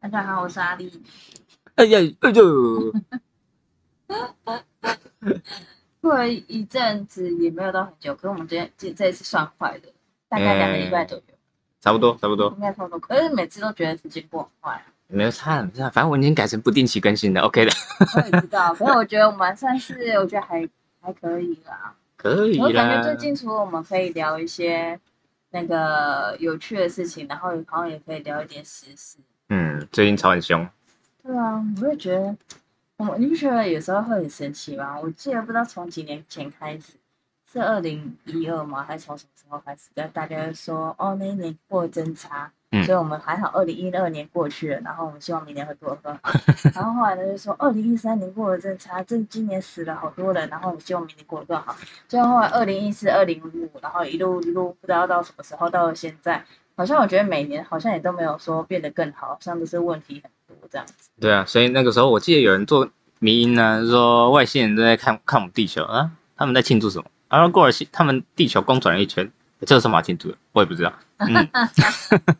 大家好，我是阿丽。哎呀，哎呦，过了一阵子也没有到很久，可是我们今天这这一次算快的，大概两个礼拜左右，差不多，差不多，应该差不多。可是每次都觉得时间过很快啊。没有差，没差，反正我已经改成不定期更新的，OK 的，我也知道，可是我觉得我们算是，我觉得还还可以啦。可以我感觉最。近除了我们可以聊一些那个有趣的事情，然后好像也可以聊一点时事。嗯，最近吵很凶，对啊，我也觉得，我你不觉得有时候会很神奇吗？我记得不知道从几年前开始，是二零一二吗？还是从什么时候开始？跟大家就说，哦，那一年过得真差，嗯所以我们还好，二零一二年过去了，然后我们希望明年会更好。然后后来呢，就说二零一三年过得真差，这今年死了好多人，然后我们希望明年过得更好。最后后来二零一四、二零一五，然后一路一路不知道到什么时候，到了现在，好像我觉得每年好像也都没有说变得更好，好像都是问题很多这样子。对啊，所以那个时候我记得有人做迷音呢，说外星人都在看看我们地球啊，他们在庆祝什么？然后过了他们地球公转了一圈，这有什么好庆祝的？我也不知道。嗯，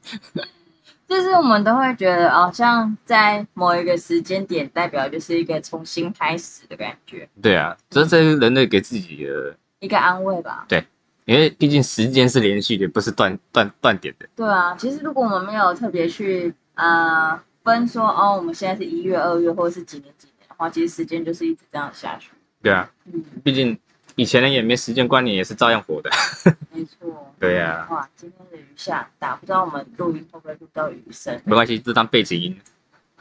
就是我们都会觉得，好像在某一个时间点，代表就是一个重新开始的感觉，对啊，这这是人类给自己的，一个安慰吧。对因为毕竟时间是连续的，不是断断断点的。对啊，其实如果我们没有特别去呃分说，哦，我们现在是一月、二月，或者是几年几年的话，其实时间就是一直这样下去。对啊，嗯，毕竟以前的也没时间观念，也是照样活的。没错。对啊哇，今天的雨下很大，不知道我们录音会不会录到雨声？没关系，就当背景音。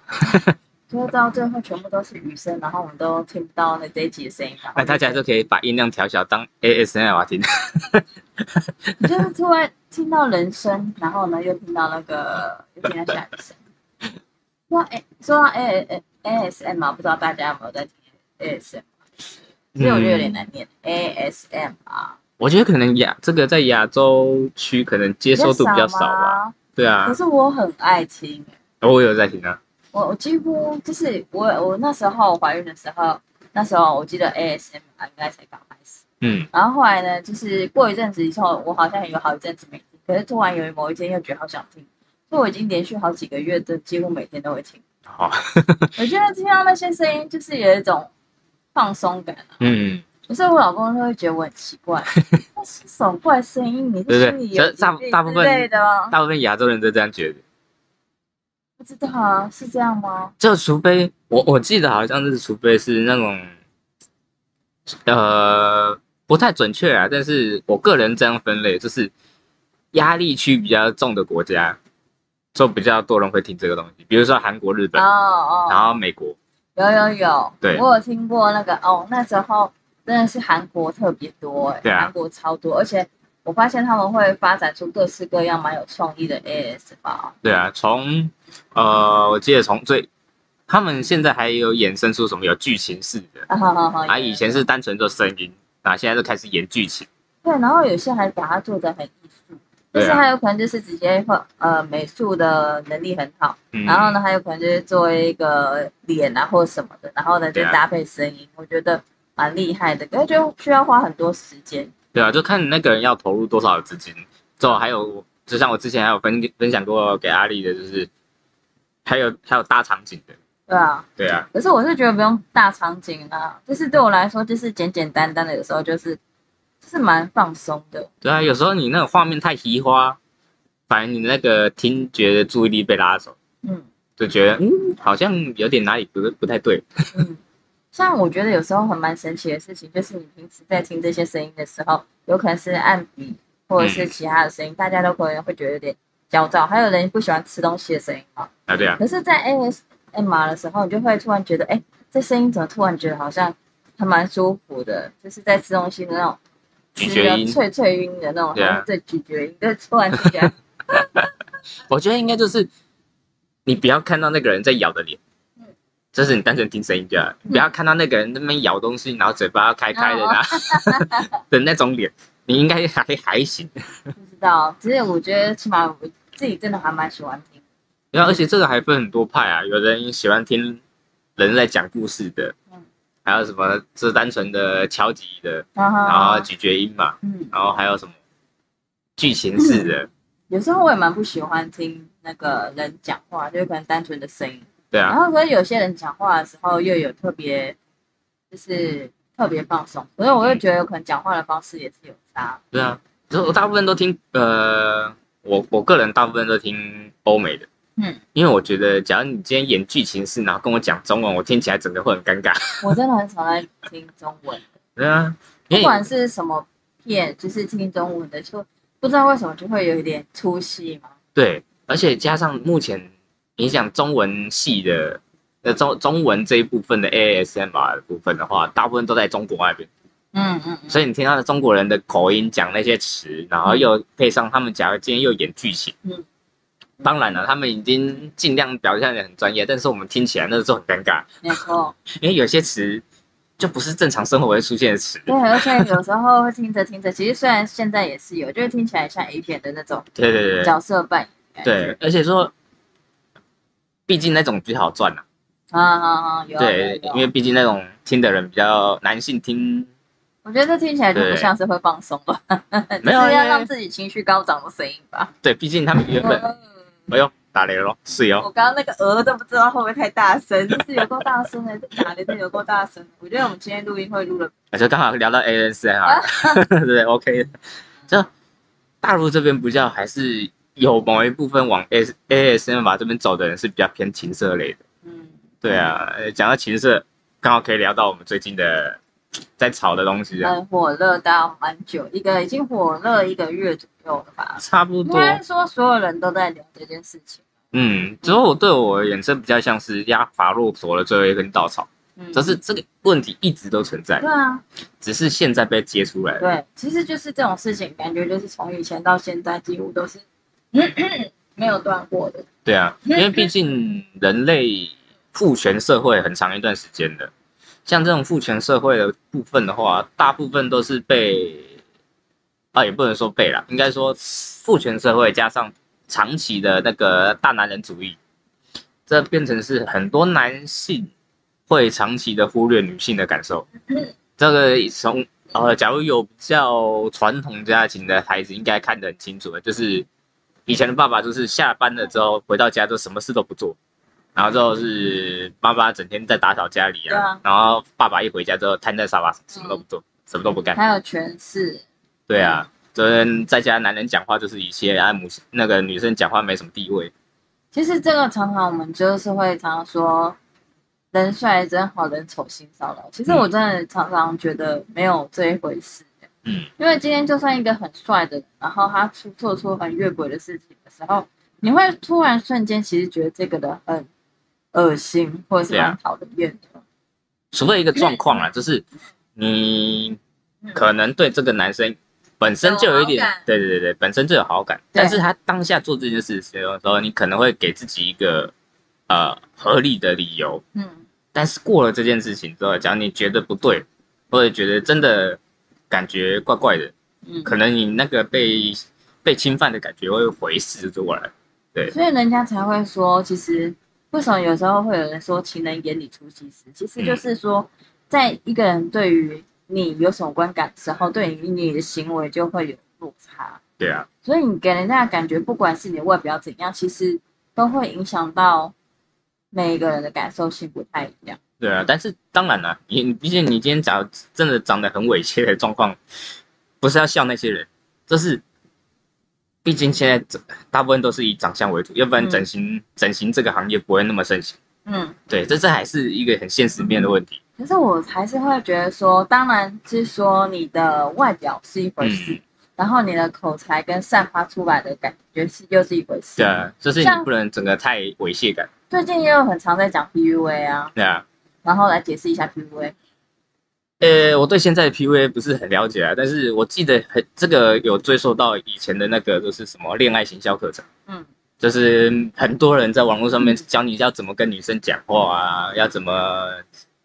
就是到最后全部都是雨声，然后我们都听不到那这一集的声音。然后那大家就可以把音量调小，当 ASMR 听。你 就是突然听到人声，然后呢又听到那个又听到下雨声。说哎，说到 A A A S M 啊，不知道大家有没有在听 A S M？其实我觉得有点难念，ASMR，我觉得可能亚这个在亚洲区可能接受度比较少吧。吗？对啊可，是我很爱听，我有在听啊。我我几乎就是我我那时候我怀孕的时候，那时候我记得 ASMR 应该才刚开始。嗯，然后后来呢，就是过一阵子以后，我好像有好一阵子没听，可是突然有某一天又觉得好想听，所以我已经连续好几个月都几乎每天都会听。好，我觉得听到那些声音，就是有一种放松感啊。嗯，可是我老公就会觉得我很奇怪，那是什么怪声音？你是对对心里有大大部分之类的吗？大部分亚洲人都这样觉得。不知道啊，是这样吗？就除非我我记得好像是，除非是那种，呃，不太准确啊。但是我个人这样分类，就是压力区比较重的国家，就比较多人会听这个东西。比如说韩国、日本，哦哦，然后美国。有有有，对。我有听过那个哦，那时候真的是韩国特别多哎、对啊。韩国超多，而且我发现他们会发展出各式各样蛮有创意的 AS 吧。对啊，从呃，我记得从最，他们现在还有衍生出什么有剧情式的，啊以前是单纯做声音，啊，现在就开始演剧情。对，然后有些还把它做的很就是还有可能就是直接会呃美术的能力很好，嗯，然后呢还有可能就是做一个脸啊或什么的，然后呢就搭配声音，我觉得蛮厉害的，可是就需要花很多时间。对啊，就看你那个人要投入多少的资金。之后还有，就像我之前还有分分享过给阿丽的，就是还有还有大场景的。对啊，对啊，可是我是觉得不用大场景啊，就是对我来说就是简简单单的，有时候就是就是蛮放松的。对啊，有时候你那个画面太奇花，反而你那个听觉的注意力被拉走，嗯就觉得嗯，好像有点哪里不不太对。嗯，像我觉得有时候很蛮神奇的事情，就是你平时在听这些声音的时候，有可能是按笔或者是其他的声音，大家都可能会觉得有点焦躁。还有人不喜欢吃东西的声音嘛，啊，对啊，可是，在 ASMR 的时候，你就会突然觉得，哎，这声音怎么突然觉得好像还蛮舒服的，就是在吃东西的那种咀嚼音脆脆音的那种，对啊。对咀嚼音，就突然之间，我觉得应该就是你不要看到那个人在咬的脸嗯，就是你单纯听声音就好，你不要看到那个人那边咬东西，然后嘴巴要开开的哦。然 后的那种脸，你应该还还行。不知道，只是我觉得起码我自己真的还蛮喜欢听。然后而且这个还分很多派啊，有人喜欢听人在讲故事的嗯，还有什么是单纯的敲击的，然然后咀嚼音嘛，嗯，然后还有什么剧情式的，有时候我也蛮不喜欢听那个人讲话，就是可能单纯的声音。对啊，然后可是有些人讲话的时候又有特别，就是特别放松，所以我就觉得有可能讲话的方式也是有差。对啊，就我大部分都听，呃，我我个人大部分都听欧美的，嗯，因为我觉得，假如你今天演剧情式，然后跟我讲中文，我听起来整个会很尴尬。我真的很少在听中文，对啊，不管是什么片，就是听中文的，就不知道为什么就会有一点出戏嘛。对，而且加上目前你讲中文系的，呃中中文这一部分的 ASMR 的部分的话，大部分都在中国那边，嗯嗯嗯，所以你听到的中国人的口音讲那些词，然后又配上他们假如今天又演剧情，嗯，当然了，他们已经尽量表现的很专业，但是我们听起来那时候很尴尬，没错。因为有些词就不是正常生活会出现的词。对，而且有时候会听着听着，其实虽然现在也是有，就是听起来像 A 片的那种对对对角色扮演。对，而且说，毕竟那种比较好赚呐、啊啊啊！有啊对，因为毕竟那种听的人比较男性听，我觉得这听起来就不像是会放松吧，没有就是要让自己情绪高涨的声音吧。对，毕竟他们原本，嗯哎呦打雷了，是哦，我刚刚那个鹅都不知道会不会太大声，就是有够大声的，这打雷的有够大声。我觉得我们今天录音会录的，那就刚好聊到 ASMR，对，OK 的。就大陆这边比较还是有某一部分往 S ASMR 这边走的人是比较偏情色类的。嗯，对啊，呃讲到情色，刚好可以聊到我们最近的在炒的东西啊，很火热到蛮久，一个已经火热一个月左右了吧。差不多。应该说所有人都在聊这件事情。嗯，之后对我而言，这比较像是压法骆驼的最后一根稻草，嗯，就是这个问题一直都存在对，啊，只是现在被揭出来了。对，其实就是这种事情，感觉就是从以前到现在，几乎都是 没有断过的。对啊，因为毕竟人类父权社会很长一段时间了，像这种父权社会的部分的话，大部分都是被啊，也不能说被啦，应该说父权社会加上长期的那个大男人主义，这变成是很多男性会长期的忽略女性的感受。这个从呃，假如有比较传统家庭的孩子，应该看得很清楚的，就是以前的爸爸就是下班了之后回到家就什么事都不做，然后之后是妈妈整天在打扫家里啊，啊然后爸爸一回家之后瘫在沙发上什么都不做，什么都不干。还有权势，对啊，跟在家男人讲话就是一切，然后母那个女生讲话没什么地位。其实这个常常我们就是会常常说，人帅真好人丑心骚扰。其实我真的常常觉得没有这一回事。嗯，因为今天就算一个很帅的人，然后他出做出很越轨的事情的时候，你会突然瞬间其实觉得这个人很恶心，或者是对啊。蛮讨人厌的。除了一个状况啊，就是你可能对这个男生本身就有一点对对对对，本身就有好感，但是他当下做这件事情的时候，你可能会给自己一个呃合理的理由，嗯，但是过了这件事情之后，假如你觉得不对，或者觉得真的感觉怪怪的，嗯，可能你那个被被侵犯的感觉会回视过来。对。所以人家才会说，其实为什么有时候会有人说情人眼里出西施？其实就是说，在一个人对于你有什么观感的时候，对于你的行为就会有落差。对啊，所以你给人家的感觉，不管是你的外表怎样，其实都会影响到每一个人的感受性不太一样。对啊，但是当然了，你你毕竟你今天假如真的长得很猥亵的状况，不是要笑那些人，这是，毕竟现在这大部分都是以长相为主，要不然嗯整形、整形这个行业不会那么盛行。嗯，对，这这还是一个很现实面的问题。可是我还是会觉得说，当然是说你的外表是一回事，嗯然后你的口才跟散发出来的感觉是又是一回事。对啊，就是你不能整个太猥亵感。最近也有很常在讲 PUA 啊，对啊，然后来解释一下 PUA。呃，我对现在的 PUA 不是很了解啊，但是我记得很这个有追溯到以前的那个就是什么恋爱行销课程。嗯，就是很多人在网络上面教你要怎么跟女生讲话啊，要怎么，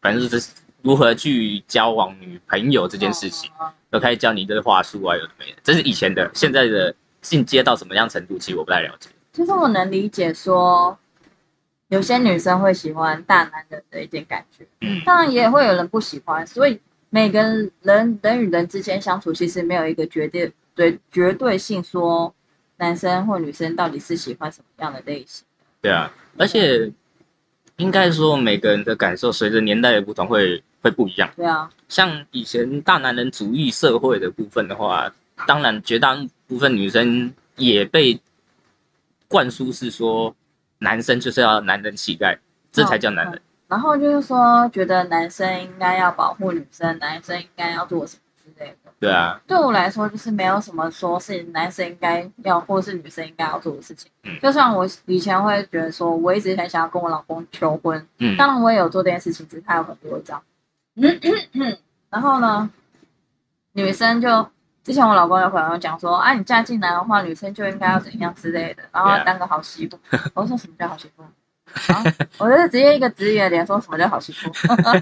反正就是如何去交往女朋友这件事情，嗯都开始教你的话术啊，有的没的。这是以前的，现在的进阶到什么样程度，其实我不太了解。其实我能理解说，有些女生会喜欢大男人的一点感觉，嗯，当然也会有人不喜欢，所以每个人人人与人之间相处，其实没有一个绝对对绝对性说男生或女生到底是喜欢什么样的类型。对啊，而且应该说每个人的感受随着年代的不同会会不一样。对啊，像以前大男人主义社会的部分的话，当然绝大部分女生也被灌输是说男生就是要男人气概，这才叫男人。然后就是说，觉得男生应该要保护女生，男生应该要做什么之类的。对啊，对我来说，就是没有什么说是男生应该要，或是女生应该要做的事情。嗯就像我以前会觉得说，我一直很想要跟我老公求婚，嗯，当然我也有做这件事情，只是他有很多张。然后呢，女生就之前我老公有朋友讲说，啊，你嫁进来的话，女生就应该要怎样之类的，然后当个好媳妇。我说什么叫好媳妇？然后我就直接一个直语的脸说什么叫好媳妇？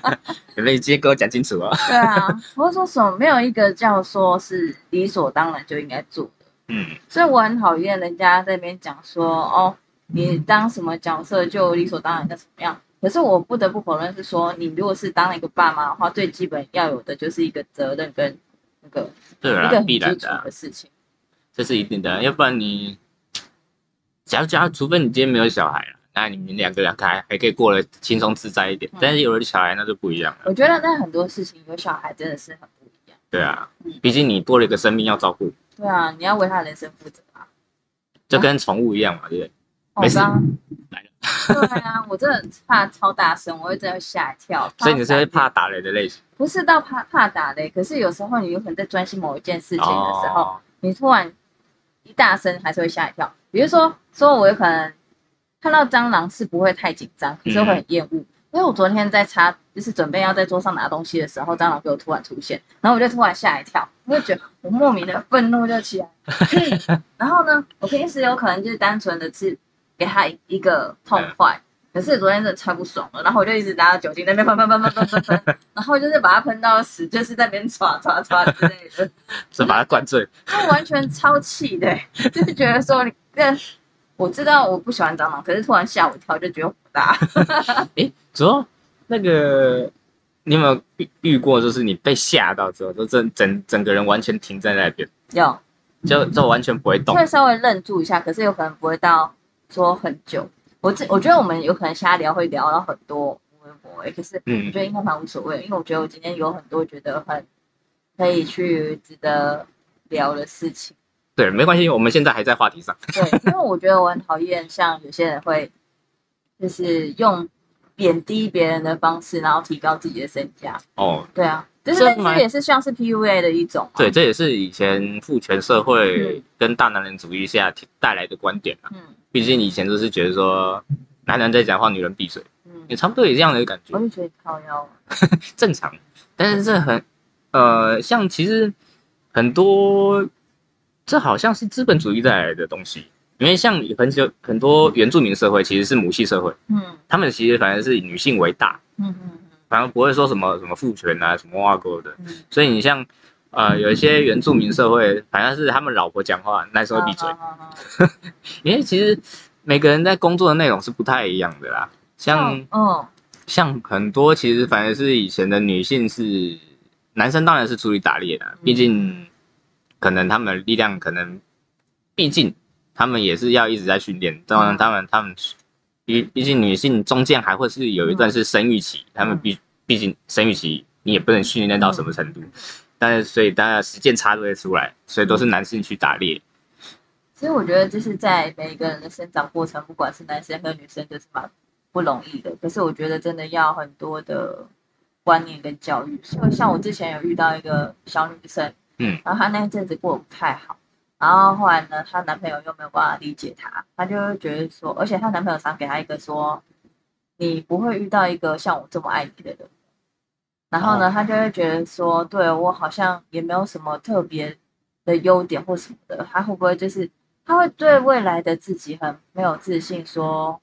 有没有直接给我讲清楚啊？对啊，我就说什么没有一个叫说是理所当然就应该做的，嗯，所以我很讨厌人家在那边讲说哦，你当什么角色就理所当然的怎么样。可是我不得不否认是说，你如果是当了一个爸妈的话，最基本要有的就是一个责任跟那个对啊一个，必然的事情。这是一定的啊，要不然你，假如假如除非你今天没有小孩了，那你们两个人还还可以过得轻松自在一点嗯，但是有了小孩那就不一样了。我觉得那很多事情有小孩真的是很不一样。对啊嗯，毕竟你多了一个生命要照顾，对啊，你要为他人生负责啊。就跟宠物一样嘛，对不对？哦没事来了对啊，我真的很怕超大声，我会真的吓一跳。所以你是会怕打雷的类型。不是到怕怕打雷，可是有时候你有可能在专心某一件事情的时候，哦，你突然一大声，还是会吓一跳。比如说，说我有可能看到蟑螂是不会太紧张，可是会很厌恶。因为我昨天在擦，就是准备要在桌上拿东西的时候，蟑螂给我突然出现，然后我就突然吓一跳，我就觉得我莫名的愤怒就起来。然后呢，我平时有可能就是单纯的是给他一个痛快，可是昨天真的超不爽了，然后我就一直拿着酒精在那边喷喷喷喷喷喷喷，然后就是把它喷到死，就是在那边唰唰唰之类的。是把它灌醉。他完全超气的、就是觉得说你这，我知道我不喜欢蟑螂，可是突然吓我一跳，就觉得火大。诶，主要那个你有没有遇遇过，就是你被吓到之后，就整整整个人完全停在那边，有就就完全不会动。会稍微愣住一下，可是有可能不会到说很久。我这我觉得我们有可能瞎聊会聊到很多微博，可是我嗯觉得应该蛮无所谓，因为我觉得我今天有很多觉得很可以去值得聊的事情。对，没关系，我们现在还在话题上。对，因为我觉得我很讨厌像有些人会，就是用贬低别人的方式，然后提高自己的身价。哦，对啊，就是这也是像是 PUA 的一种、啊。对，，这也是以前父权社会嗯跟大男人主义下带来的观点啊。嗯毕竟以前都是觉得说，男人在讲话，女人闭嘴，嗯也嗯，差不多也这样的感觉我，就觉得靠腰。正常。但是这很，呃，像其实很多，这好像是资本主义带来的东西。因为像很久很多原住民社会其实是母系社会，嗯他们其实反而是以女性为大，嗯嗯反而不会说什么什么父权啊什么挖沟的。所以你像呃有一些原住民社会，反正是他们老婆讲话，男生会闭嘴。因为其实每个人在工作的内容是不太一样的啦。像嗯像很多其实反而是以前的女性是男生当然是出去打猎的，毕竟可能他们的力量可能，毕竟他们也是要一直在训练，当然他们他们毕毕竟女性中间还会是有一段是生育期，他们毕毕竟生育期你也不能训练到什么程度，但是所以当然时间差都会出来，所以都是男性去打猎。其实我觉得就是在每一个人的生长过程，不管是男生和女生，就是蛮不容易的。可是我觉得真的要很多的观念跟教育。所以像我之前有遇到一个小女生，嗯，然后她那一阵子过得不太好，然后后来呢，她男朋友又没有办法理解她，她就会觉得说，而且她男朋友常给她一个说，你不会遇到一个像我这么爱你的人。然后呢，她就会觉得说，对我好像也没有什么特别的优点或什么的，她会不会就是她会对未来的自己很没有自信，说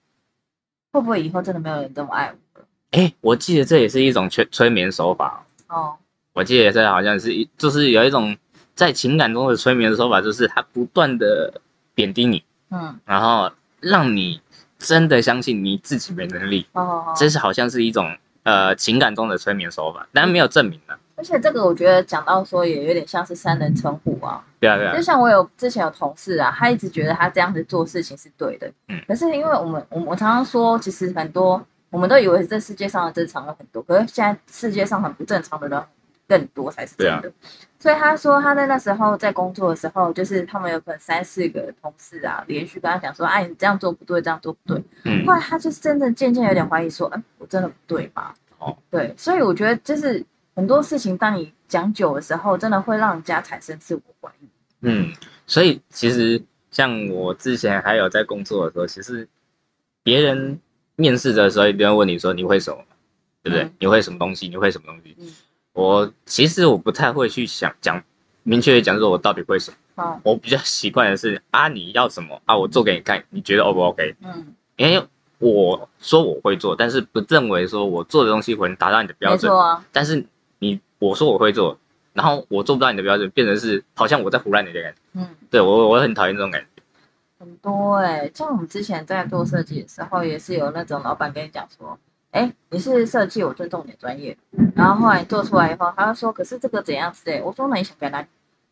会不会以后真的没有人这么爱我了？哎，我记得这也是一种催催眠手法哦。哦，我记得这好像是一，就是有一种在情感中的催眠的手法，就是他不断的贬低你，嗯。然后让你真的相信你自己没能力，哦这是好像是一种呃情感中的催眠手法，但没有证明啊。而且这个我觉得讲到说也有点像是三人成虎啊，对啊，对啊。就，像我有之前有同事啊，他一直觉得他这样子做事情是对的，嗯。可是因为我们我我常常说，其实很多我们都以为这世界上的正常人很多，可是现在世界上很不正常的人更多才是真的。所以他说他在那时候在工作的时候，就是他们有可能三四个同事啊，连续跟他讲说，哎，你这样做不对，这样做不对。嗯后来他就是真的渐渐有点怀疑说，哎，我真的不对吗？哦，对，所以我觉得就是很多事情，当你讲久的时候，真的会让人家产生自我怀疑。嗯，所以其实像我之前还有在工作的时候，其实别人面试的时候一定会问你说你会什么，对不对？嗯你会什么东西？你会什么东西？嗯我其实我不太会去想讲明确的讲说我到底会什么，嗯，我比较习惯的是啊你要什么啊我做给你看，你觉得 O 不 OK？嗯，因为我说我会做，但是不认为说我做的东西会达到你的标准，但是你我说我会做，然后我做不到你的标准，变成是好像我在胡乱你的感觉。嗯。对我我很讨厌这种感觉。很多哎、像我们之前在做设计的时候，也是有那种老板跟你讲说，哎、你是设计，我尊重你的专业。然后后来做出来以后，他就说，可是这个怎样之类。我说那你想改哪里？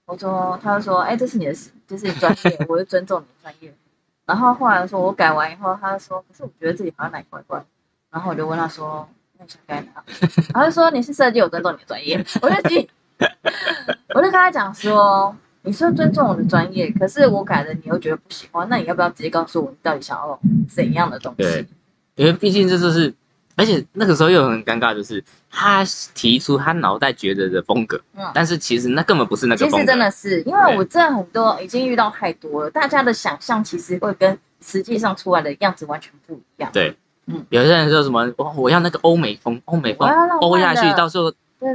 我说，他就说，哎、这是你的，这是你专业，我就尊重你的专业。然后后来说我改完以后，他就说，可是我觉得自己好像哪里怪怪。然后我就问他说，那你想改哪？他就说你是设计，我尊重你的专业。我就记，我就跟他讲说，你说尊重我的专业，可是我改了你又觉得不喜欢，那你要不要直接告诉我你到底想要怎样的东西？因为毕竟这就是，而且那个时候又很尴尬，就是他提出他脑袋觉得的风格，嗯但是其实那根本不是那个风格其实。真的是，因为我真的很多已经遇到太多了，大家的想象其实会跟实际上出来的样子完全不一样。对，嗯有些人说什么，我我要那个欧美风，欧美风欧下去，到时候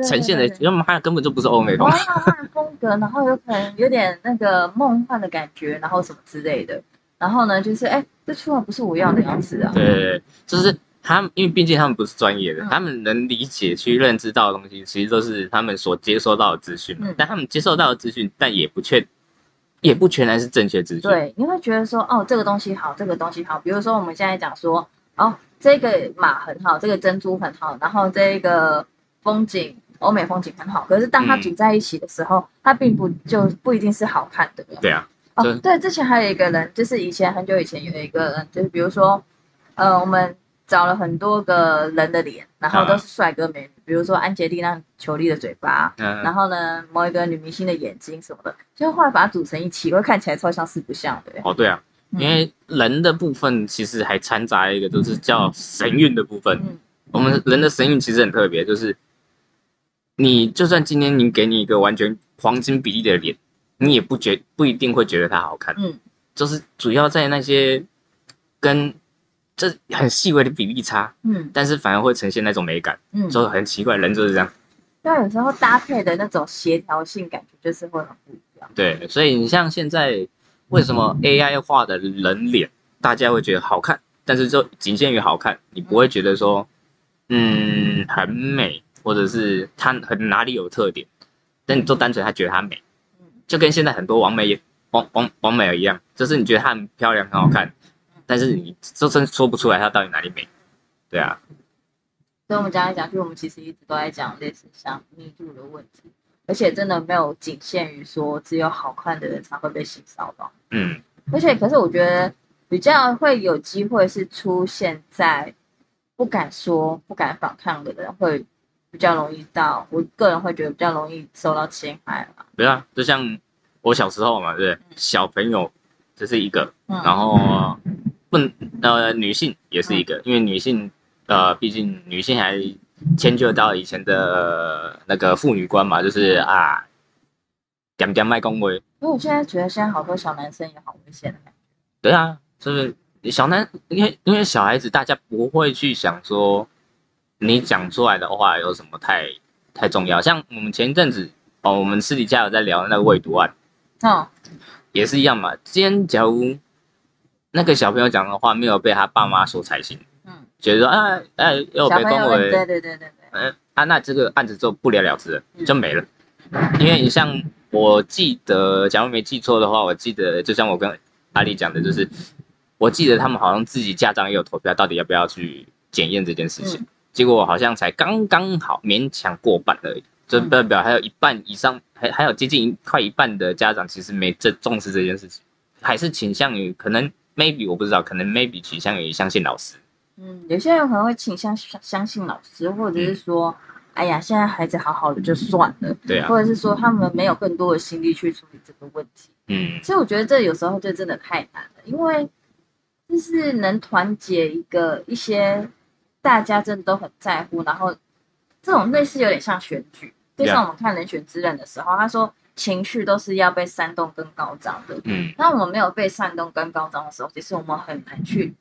呈现的要么他根本就不是欧美风浪漫风格，然后有可能有点那个梦幻的感觉，然后什么之类的。然后呢，就是哎，这出来不是我要的样子啊。对，就是他们，因为毕竟他们不是专业的，嗯他们能理解、去认知到的东西，其实都是他们所接收到的资讯嘛。嗯但他们接受到的资讯，但也不确，也不全然是正确资讯。对，你会觉得说，哦，这个东西好，这个东西好。比如说我们现在讲说，哦，这个马很好，这个珍珠很好，然后这个风景，欧美风景很好。可是当它嗯组在一起的时候，它并不就不一定是好看的。对啊，哦对，之前还有一个人，就是以前很久以前有一个人，就是比如说，呃，我们找了很多个人的脸，然后都是帅哥美女，比如说安吉丽娜·裘丽的嘴巴，然嗯，后呢，某一个女明星的眼睛什么的，就后来把它组成一起，会看起来超像四不像的。哦，对啊，嗯因为人的部分其实还掺杂一个，就是叫神韵的部分。嗯我们人的神韵其实很特别，就是你就算今天你给你一个完全黄金比例的脸，你也不觉不一定会觉得它好看。嗯，就是主要在那些跟这很细微的比例差，嗯但是反而会呈现那种美感，嗯，就很奇怪，人就是这样。那，有时候搭配的那种协调性感觉就是会很不一样。对，所以你像现在为什么 AI 化的人脸大家会觉得好看，但是就仅限于好看，你不会觉得说嗯很美，或者是它很哪里有特点，但你就单纯他觉得它美，嗯就跟现在很多王美王王王美儿一样，就是你觉得她很漂亮很好看，但是你就真说不出来它到底哪里美。对啊，所以我们讲来讲去，我们其实一直都在讲类似像密度的问题，而且真的没有仅限于说只有好看的人才会被性骚扰。嗯，而且，可是我觉得比较会有机会是出现在不敢说、不敢反抗的人，会比较容易到，我个人会觉得比较容易受到侵害嘛。对啊，就像我小时候嘛，对不对？小朋友这是一个，嗯，然后不呃女性也是一个，因为女性呃毕竟女性还迁就到以前的那个妇女观嘛，就是啊，点点卖恭维，因为我现在觉得现在好多小男生也好危险的感觉。对啊，就是小男，因为因为小孩子大家不会去想说你讲出来的话有什么太太重要，像我们前一阵子哦，我们私底下有在聊那个未读案。哦，也是一样嘛。今天假如那个小朋友讲的话没有被他爸妈所采信，嗯，觉得说啊哎又被恭小朋友们，对维，对对对对，嗯啊那这个案子就不了了之了，嗯。就没了。因为你像我记得，假如没记错的话，我记得就像我跟阿丽讲的，就是我记得他们好像自己家长也有投票，到底要不要去检验这件事情。嗯。结果好像才刚刚好勉强过半而已，就嗯。代表还有一半以上，还还有接近快一半的家长其实没这重视这件事情，还是倾向于可能 maybe 我不知道，可能 maybe 倾向于相信老师。嗯，有些人可能会倾向相相信老师，或者是说，哎呀，现在孩子好好的就算了，对啊，或者是说他们没有更多的心力去处理这个问题。嗯所以我觉得这有时候就真的太难了，因为就是能团结一个一些大家真的都很在乎，然后这种类似有点像选举，就像我们看人选之人的时候，他说情绪都是要被煽动跟高涨的。嗯当我们没有被煽动跟高涨的时候，其实我们很难去，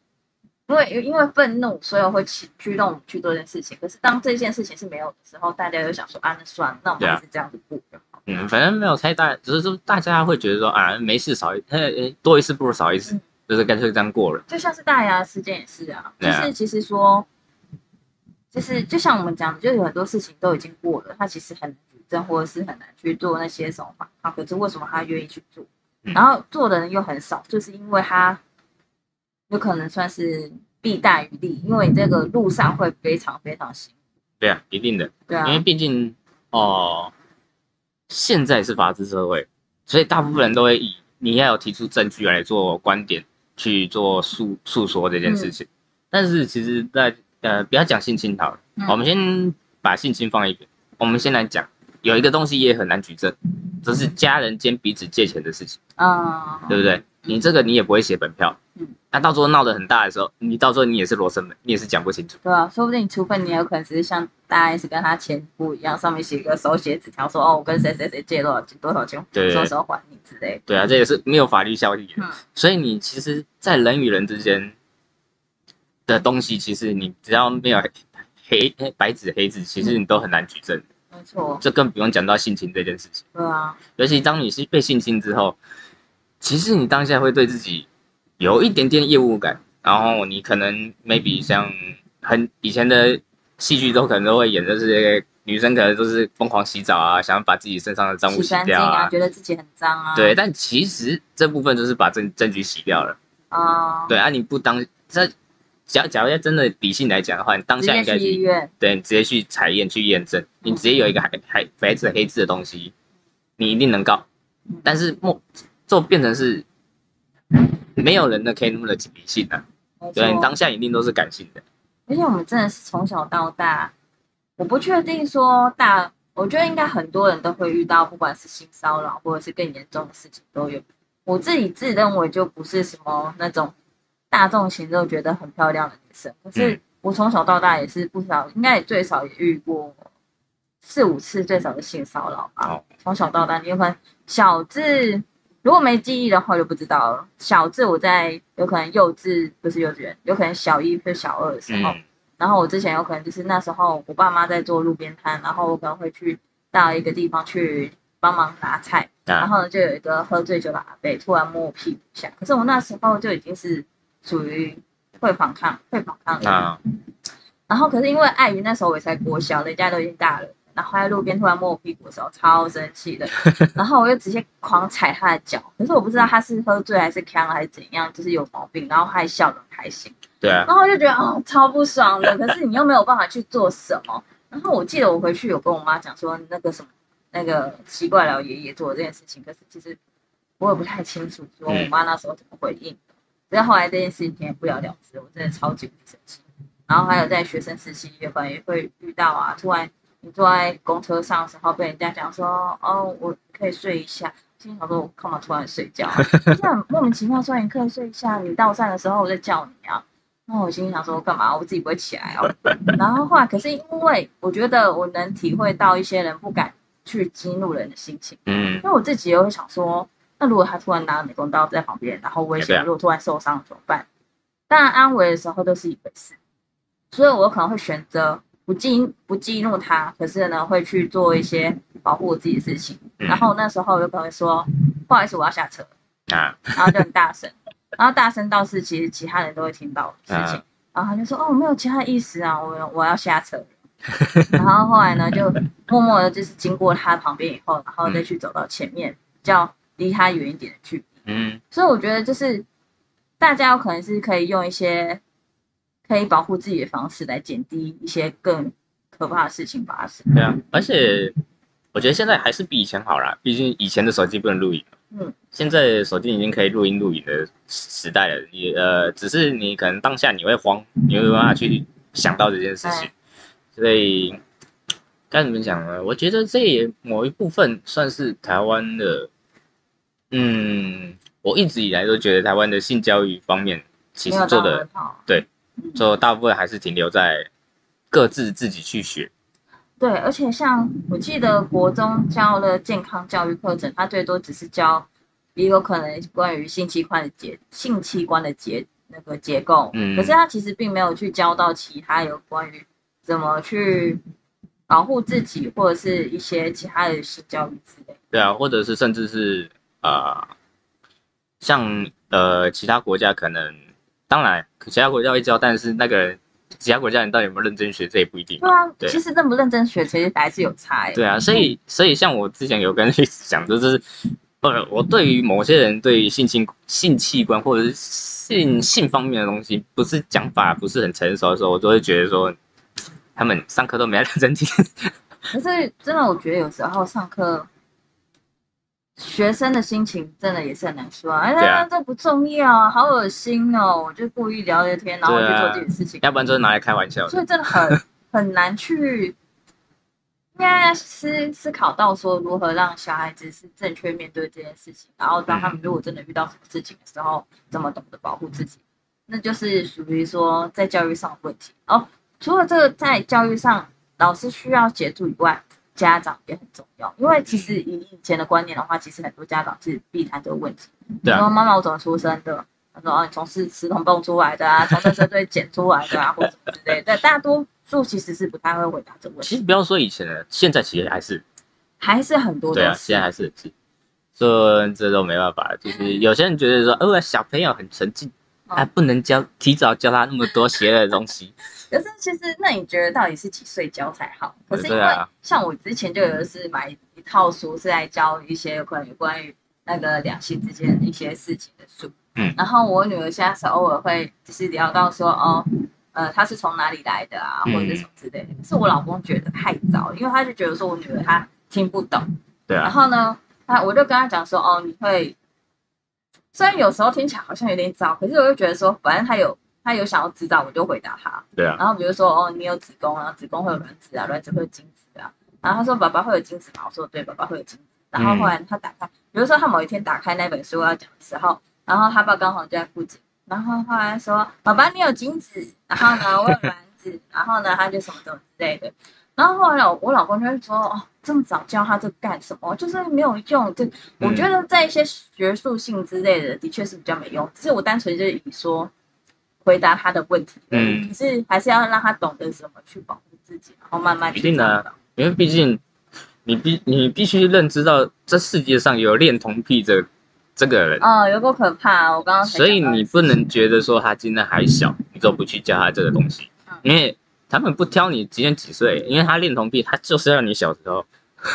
因为因为愤怒，所以会驱驱动我们去做这件事情。可是当这件事情是没有的时候，大家就想说啊，那算了，那我们还是这样子过就好。嗯，反正没有太大，只是说大家会觉得说啊，没事少一，多一事不如少一事嗯，就是干脆这样过了。就像是大牙的事件也是啊，就是其实说，就是就像我们讲的，就有很多事情都已经过了，他其实很难举证，或者是很难去做那些什么反抗。可是为什么他愿意去做？嗯然后做的人又很少，就是因为他有可能算是弊大于利，因为你这个路上会非常非常辛苦。对啊，一定的，对啊因，为毕竟哦、现在是法治社会，所以大部分人都会以你要有提出证据来做观点去做诉诉说这件事情。但是其实在，呃，不要讲性侵好了，嗯我们先把性侵放一边，我们先来讲有一个东西也很难举证，就是家人间彼此借钱的事情，嗯，对不对？你这个你也不会写本票，嗯，那到时候闹得很大的时候，你到时候你也是罗生门，你也是讲不清楚。对啊，说不定除非你有可能只是像大 S 跟他前夫一样，上面写一个手写纸条说，哦，我跟谁谁谁借多少钱多少钱，对什么时候还你之类的。对啊，这也是没有法律效力的。嗯所以你其实，在人与人之间的东西，其实你只要没有黑黑白纸黑字，其实你都很难举证。没错，这更不用讲到性侵这件事情。对啊，尤其当你是被性侵之后，其实你当下会对自己有一点点厌恶感，然后你可能 maybe 像很以前的戏剧都可能都会演，就是女生可能都是疯狂洗澡啊，想要把自己身上的脏污洗洗掉啊，觉得自己很脏啊。对，但其实这部分就是把证证据洗掉了。啊，对啊，你不当这，假假如要真的理性来讲的话，你当下应该去去医院。对，你直接去采验去验证，你直接有一个海海白纸黑字的东西，你一定能告。但是莫就变成是没有人呢可以那么的理性啊，对，你当下一定都是感性的。而且我们真的是从小到大，我不确定说大，我觉得应该很多人都会遇到，不管是性骚扰或者是更严重的事情都有。我自己自认为就不是什么那种大众型都觉得很漂亮的女生，可是嗯。我从小到大也是不少，应该也最少也遇过四五次最少的性骚扰吧。哦从小到大，你有可能小智如果没记忆的话就不知道了。小智我在有可能幼稚不是幼稚园，有可能小一或小二的时候，嗯。然后我之前有可能就是那时候我爸妈在做路边摊，然后我可能会去到一个地方去帮忙拿菜，然啊，后呢就有一个喝醉酒的阿伯突然摸我屁股一下，可是我那时候就已经是属于会反抗会反抗的，啊，然后可是因为碍于那时候我也才国小，人家都已经大了，然后他在路边突然摸我屁股的时候，超生气的，然后我就直接狂踩他的脚，可是我不知道他是喝醉还是呛还是怎样，就是有毛病，然后他还笑得很开心，对啊，然后我就觉得哦超不爽的，可是你又没有办法去做什么。然后我记得我回去有跟我妈讲说那个什么那个奇怪老爷爷做这件事情，可是其实我也不太清楚说我妈那时候怎么回应。的。只是后来这件事情也不了了之，我真的超级无敌生气。然后还有在学生时期也可能也会遇到啊，突然你坐在公车上的时候被人家讲说哦我可以睡一下，心想说我干嘛突然睡觉、啊？这样莫名其妙说你可以睡一下，你到站的时候我再叫你啊。然后我心里想说干嘛？我自己不会起来哦。然后后来可是因为我觉得我能体会到一些人不敢去激怒人的心情，嗯因为我自己也会想说，那如果他突然拿美工刀在旁边，然后威胁对啊我，如果突然受伤怎么办？当然安慰的时候都是一回事，所以我可能会选择不激不激怒他，可是呢会去做一些保护我自己的事情。嗯然后那时候有可能会说不好意思，我要下车，啊，然后就很大声，然后大声到是其实其他人都会听到的事情，然后他就说哦没有其他意思啊，我我要下车。然后后来呢，就默默的就是经过他旁边以后，然后再去走到前面，比较离他远一点的距离。嗯所以我觉得就是大家有可能是可以用一些可以保护自己的方式来减低一些更可怕的事情发生。对啊，而且我觉得现在还是比以前好啦，毕竟以前的手机不能录影，嗯，现在手机已经可以录音录影的时时代了。你呃，只是你可能当下你会慌，你没有办法去想到这件事情，所以该怎么讲呢？我觉得这也某一部分算是台湾的，嗯，我一直以来都觉得台湾的性教育方面其实做的很好。对嗯做大部分还是停留在各自自己去学。对，而且像我记得国中教了健康教育课程，它最多只是教也有可能关于性器官的结性器官的结那个结构，嗯可是它其实并没有去教到其他有关于怎么去保护自己或者是一些其他的性教育之类的。对啊，或者是甚至是呃，像呃其他国家可能，当然其他国家会教，但是那个其他国家人到底有没有认真学，这也不一定对。啊，对其实认不认真学，其实还是有差欸。对啊，所以所以像我之前有跟律师讲，就是呃，我对于某些人对于性器性器官或者是性性方面的东西，不是讲法不是很成熟的时候，我都会觉得说，他们上课都没认真听。可是真的，我觉得有时候上课，学生的心情真的也是很难说啊。哎对啊呀，这不重要啊，好恶心哦！我就故意聊聊天，然后去做这件事情，要不然就是拿来开玩笑。所以真的很很难去，应该思思考到说如何让小孩子是正确面对这件事情，然后当他们如果真的遇到什么事情的时候，怎么懂得保护自己，那就是属于说在教育上的问题。哦，除了这个在教育上老师需要协助以外，家长也很重要，因为其实以以前的观念的话，其实很多家长是避谈这个问题。对啊说妈妈我怎么出生的？他说哦，你从石石头蹦出来的啊，从这车队捡出来的啊，或者什么之类的。大多数其实是不太会回答这个问题，其实不要说以前了，现在其实还是还是很多对啊，现在还是是，说这都没办法，就是有些人觉得说，呃，小朋友很纯净，嗯啊，不能教提早教他那么多邪恶的东西。可是其实，那你觉得到底是几岁教才好？可是因为像我之前就有的是买一套书，是在教一些有关于关于那个两性之间的一些事情的书。嗯然后我女儿现在是偶尔会就是聊到说，哦，呃，她是从哪里来的啊，嗯或者是什么之类的。可是我老公觉得太早，因为他就觉得说我女儿她听不懂。然对啊，后呢，他我就跟他讲说，哦，你会，虽然有时候听起来好像有点早，可是我就觉得说，反正他有他有想要知道，我就回答他。对啊，然后比如说，哦，你有子宫啊，子宫会有卵子啊，卵子会有精子啊。然后他说，爸爸会有精子吗？我说，对，爸爸会有精子。然后后来他打开，比如说他某一天打开那本书要讲的时候，然后他爸刚好就在附近，然后后来说，爸爸你有精子，然后呢我有卵子，然后呢他就什么什么之类的。然后后来我我老公就会说，哦，这么早教他这干什么？就是没有用。这我觉得在一些学术性之类的，的确是比较没用。只是我单纯就是以说回答他的问题，嗯可是还是要让他懂得怎么去保护自己，然后慢慢去一定的啊因为毕竟你必你必须认知到这世界上有恋童癖这这个人，哦，有够可怕！我刚刚才所以你不能觉得说他今天还小，你就不去教他这个东西嗯，因为他们不挑你今年几岁，因为他恋童癖，他就是要你小时候，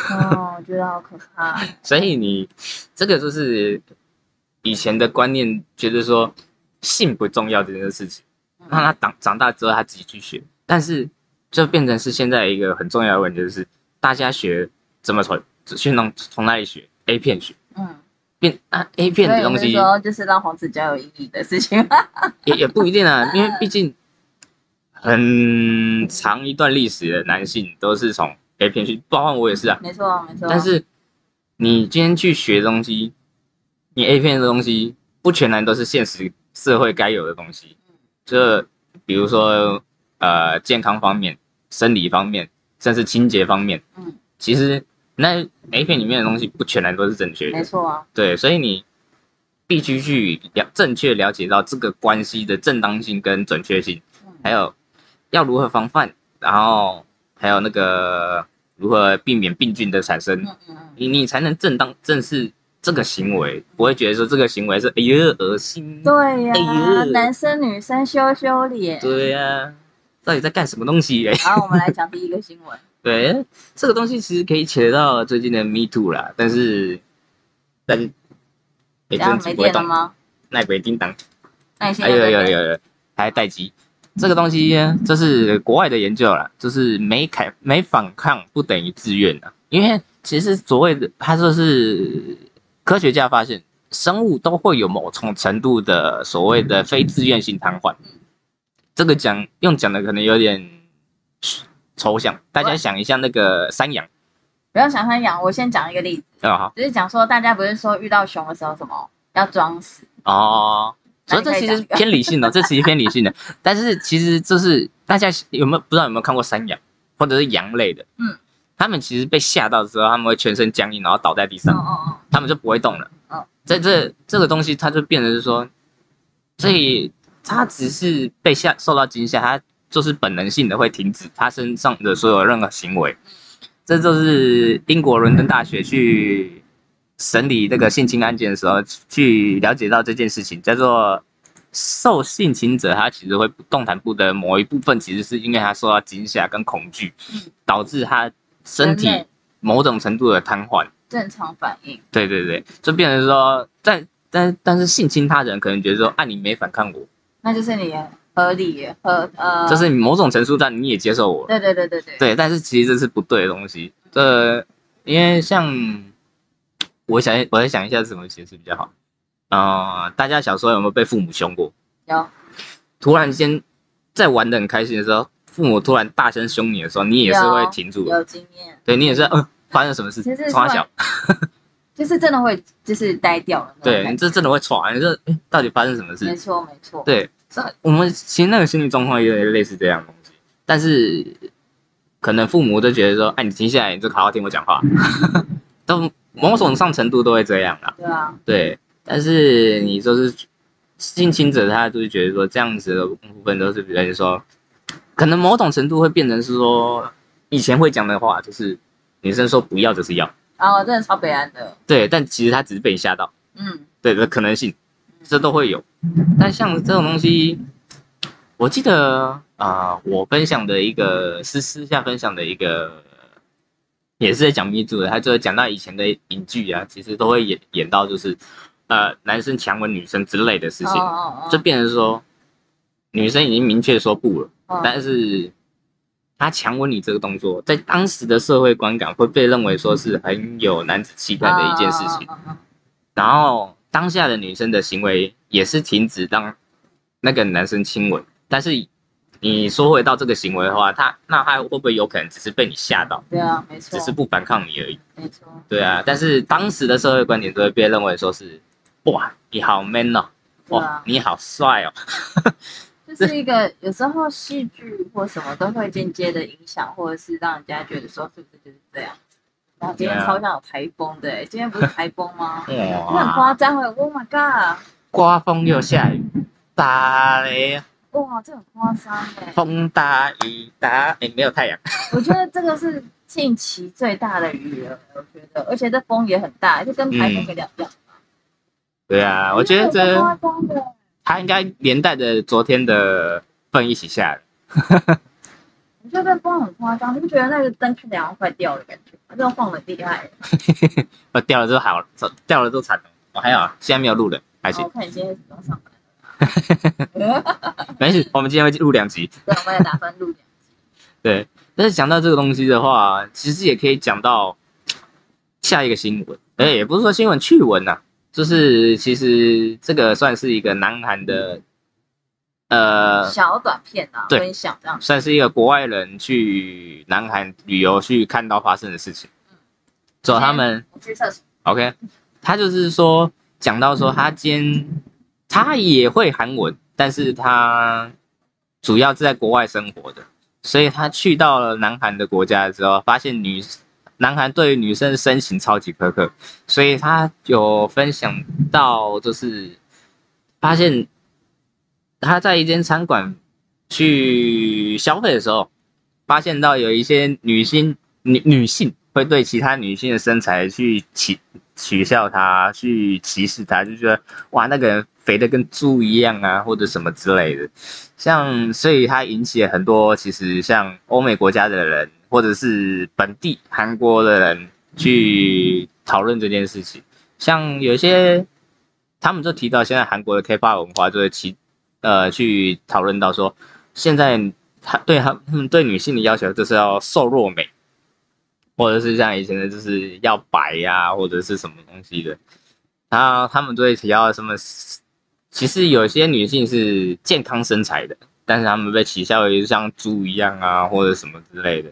哦，我觉得好可怕。所以你这个就是以前的观念，觉得说性不重要这件事情，让他长长大之后他自己去学，但是就变成是现在一个很重要的问题，就是大家学怎么从去弄从哪里学？A 片学。嗯，变啊 A 片的东西就是让黄子佼有意义的事情。也也不一定啊，因为毕竟很长一段历史的男性都是从 A 片去，包括我也是啊。没错，没错。但是你今天去学东西，你 A 片的东西不全然都是现实社会该有的东西，这比如说呃健康方面、生理方面，甚至清洁方面，嗯，其实那 A 片里面的东西不全然都是正确的没。错啊，对，所以你必须去了正确了解到这个关系的正当性跟准确性，嗯还有要如何防范，然后还有那个如何避免病菌的产生，你你才能正当正视这个行为，不会觉得说这个行为是哎呀恶心。对呀、男生女生羞羞脸。对呀、到底在干什么东西嘞？好，我们来讲第一个新闻。对，这个东西其实可以扯到最近的 Me Too 啦，但是但是也这样没真的不会动，电了吗？那鬼叮当。哎有在在等有有有，还待机。这个东西呢，这是国外的研究啦，就是没反没反抗不等于自愿的，因为其实所谓的他说是科学家发现，生物都会有某种程度的所谓的非自愿性瘫痪。这个讲用讲的可能有点抽象，大家想一下那个山羊。不要想山羊，我先讲一个例子，就是讲说大家不是说遇到熊的时候什么要装死，哦，所以这其实偏理性的，这其实偏理性的，但是其实这是大家有没有不知道有没有看过山羊或者是羊类的？嗯，他们其实被吓到之后，他们会全身僵硬，然后倒在地哦上，哦他们就不会动了。哦在这这个东西，它就变成是说，所以它只是被吓受到惊吓，它就是本能性的会停止它身上的所有任何行为。这就是英国伦敦大学去审理这个性侵案件的时候，去了解到这件事情，叫做受性侵者他其实会动弹不得某一部分，其实是因为他受到惊吓跟恐惧，导致他身体某种程度的瘫痪。正常反应，对对对，就变成说，但但但是性侵他人可能觉得说，啊，你没反抗我，那就是你合理合呃，就是你某种程度上你也接受我，对对对对对，对，但是其实这是不对的东西。这因为像我想我在想一下是什么解释比较好。呃，大家小时候有没有被父母凶过？有突然间在玩的很开心的时候，父母突然大声凶你的时候，你也是会停住的。有经验，对你也是，嗯、发生什么事？从小，就是真的会就是呆掉了，对你这真的会闯，你这、诶到底发生什么事？没错没错，对，这我们其实那个心理状况也有点类似这样的东西，但是可能父母都觉得说，哎，你停下来，你就好好听我讲话，都某种上程度都会这样啦。对啊，对，但是你说是性侵者，他就是觉得说这样子的部分都是比如说，可能某种程度会变成是说，以前会讲的话就是女生说不要就是要，然后真的超悲哀的，对，但其实他只是被你吓到，嗯，对的可能性，这都会有。但像这种东西，我记得啊、呃我分享的一个私私下分享的一个，也是在讲密度的，他就会讲到以前的影剧啊，其实都会演演到就是呃男生强吻女生之类的事情，哦哦就变成说女生已经明确说不了，哦，但是他强吻你这个动作，在当时的社会观感会被认为说是很有男子气概的一件事情。然后当下的女生的行为也是停止当那个男生亲吻，但是你说回到这个行为的话，他那他会不会有可能只是被你吓到，对啊，没错，只是不反抗你而已？没错，对啊，但是当时的社会观点都会被认为说是，哇，你好 man 哦，哇对啊，你好帅哦，就是一个有时候戏剧或什么都会间接的影响，或者是让人家觉得说是不是就是这样。然后今天对啊超像有台风的、欸，今天不是台风吗？这很，夸张哎！Oh my god！刮风又下雨，打雷，哇，这很夸张哎！风大雨大，哎，没有太阳，我觉得这个是近期最大的雨了，我觉得，而且这风也很大，就跟台风没两样。对啊，我觉得很这夸张的。他应该连带着昨天的风一起下的。我觉得这风很夸张，你不觉得那个灯看起来好像快掉的感觉吗？这种风很厉害。我 掉了之后好了，掉了之后惨了。我，还好，现在没有路了，还行，我，看你今天怎么上班。没事。我们今天会录两集。对，我们也打算录两集。对，但是讲到这个东西的话，其实也可以讲到下一个新闻。哎，也不是说新闻趣闻呐、就是其实这个算是一个南韩的，呃，小短片啊，对分享这样。算是一个国外人去南韩旅游去看到发生的事情。之后他们我去厕所。OK，他就是说讲到说他今天他也会韩文，但是他主要是在国外生活的，所以他去到了南韩的国家之后，发现女南韩对于女生的身形超级苛刻，所以他有分享到就是发现他在一间餐馆去消费的时候，发现到有一些女性女女性会对其他女性的身材去取取笑她，去歧视她，就觉得哇那个人肥的跟猪一样啊，或者什么之类的。像所以它引起了很多其实像欧美国家的人，或者是本地韩国的人去讨论这件事情。像有些他们就提到现在韩国的 K-pop 文化就是其呃去讨论到说，现在他对他他们对女性的要求就是要瘦弱美，或者是像以前的就是要白呀、或者是什么东西的。然后他们都会提到什么，其实有些女性是健康身材的，但是他们被取笑为像猪一样啊，或者什么之类的。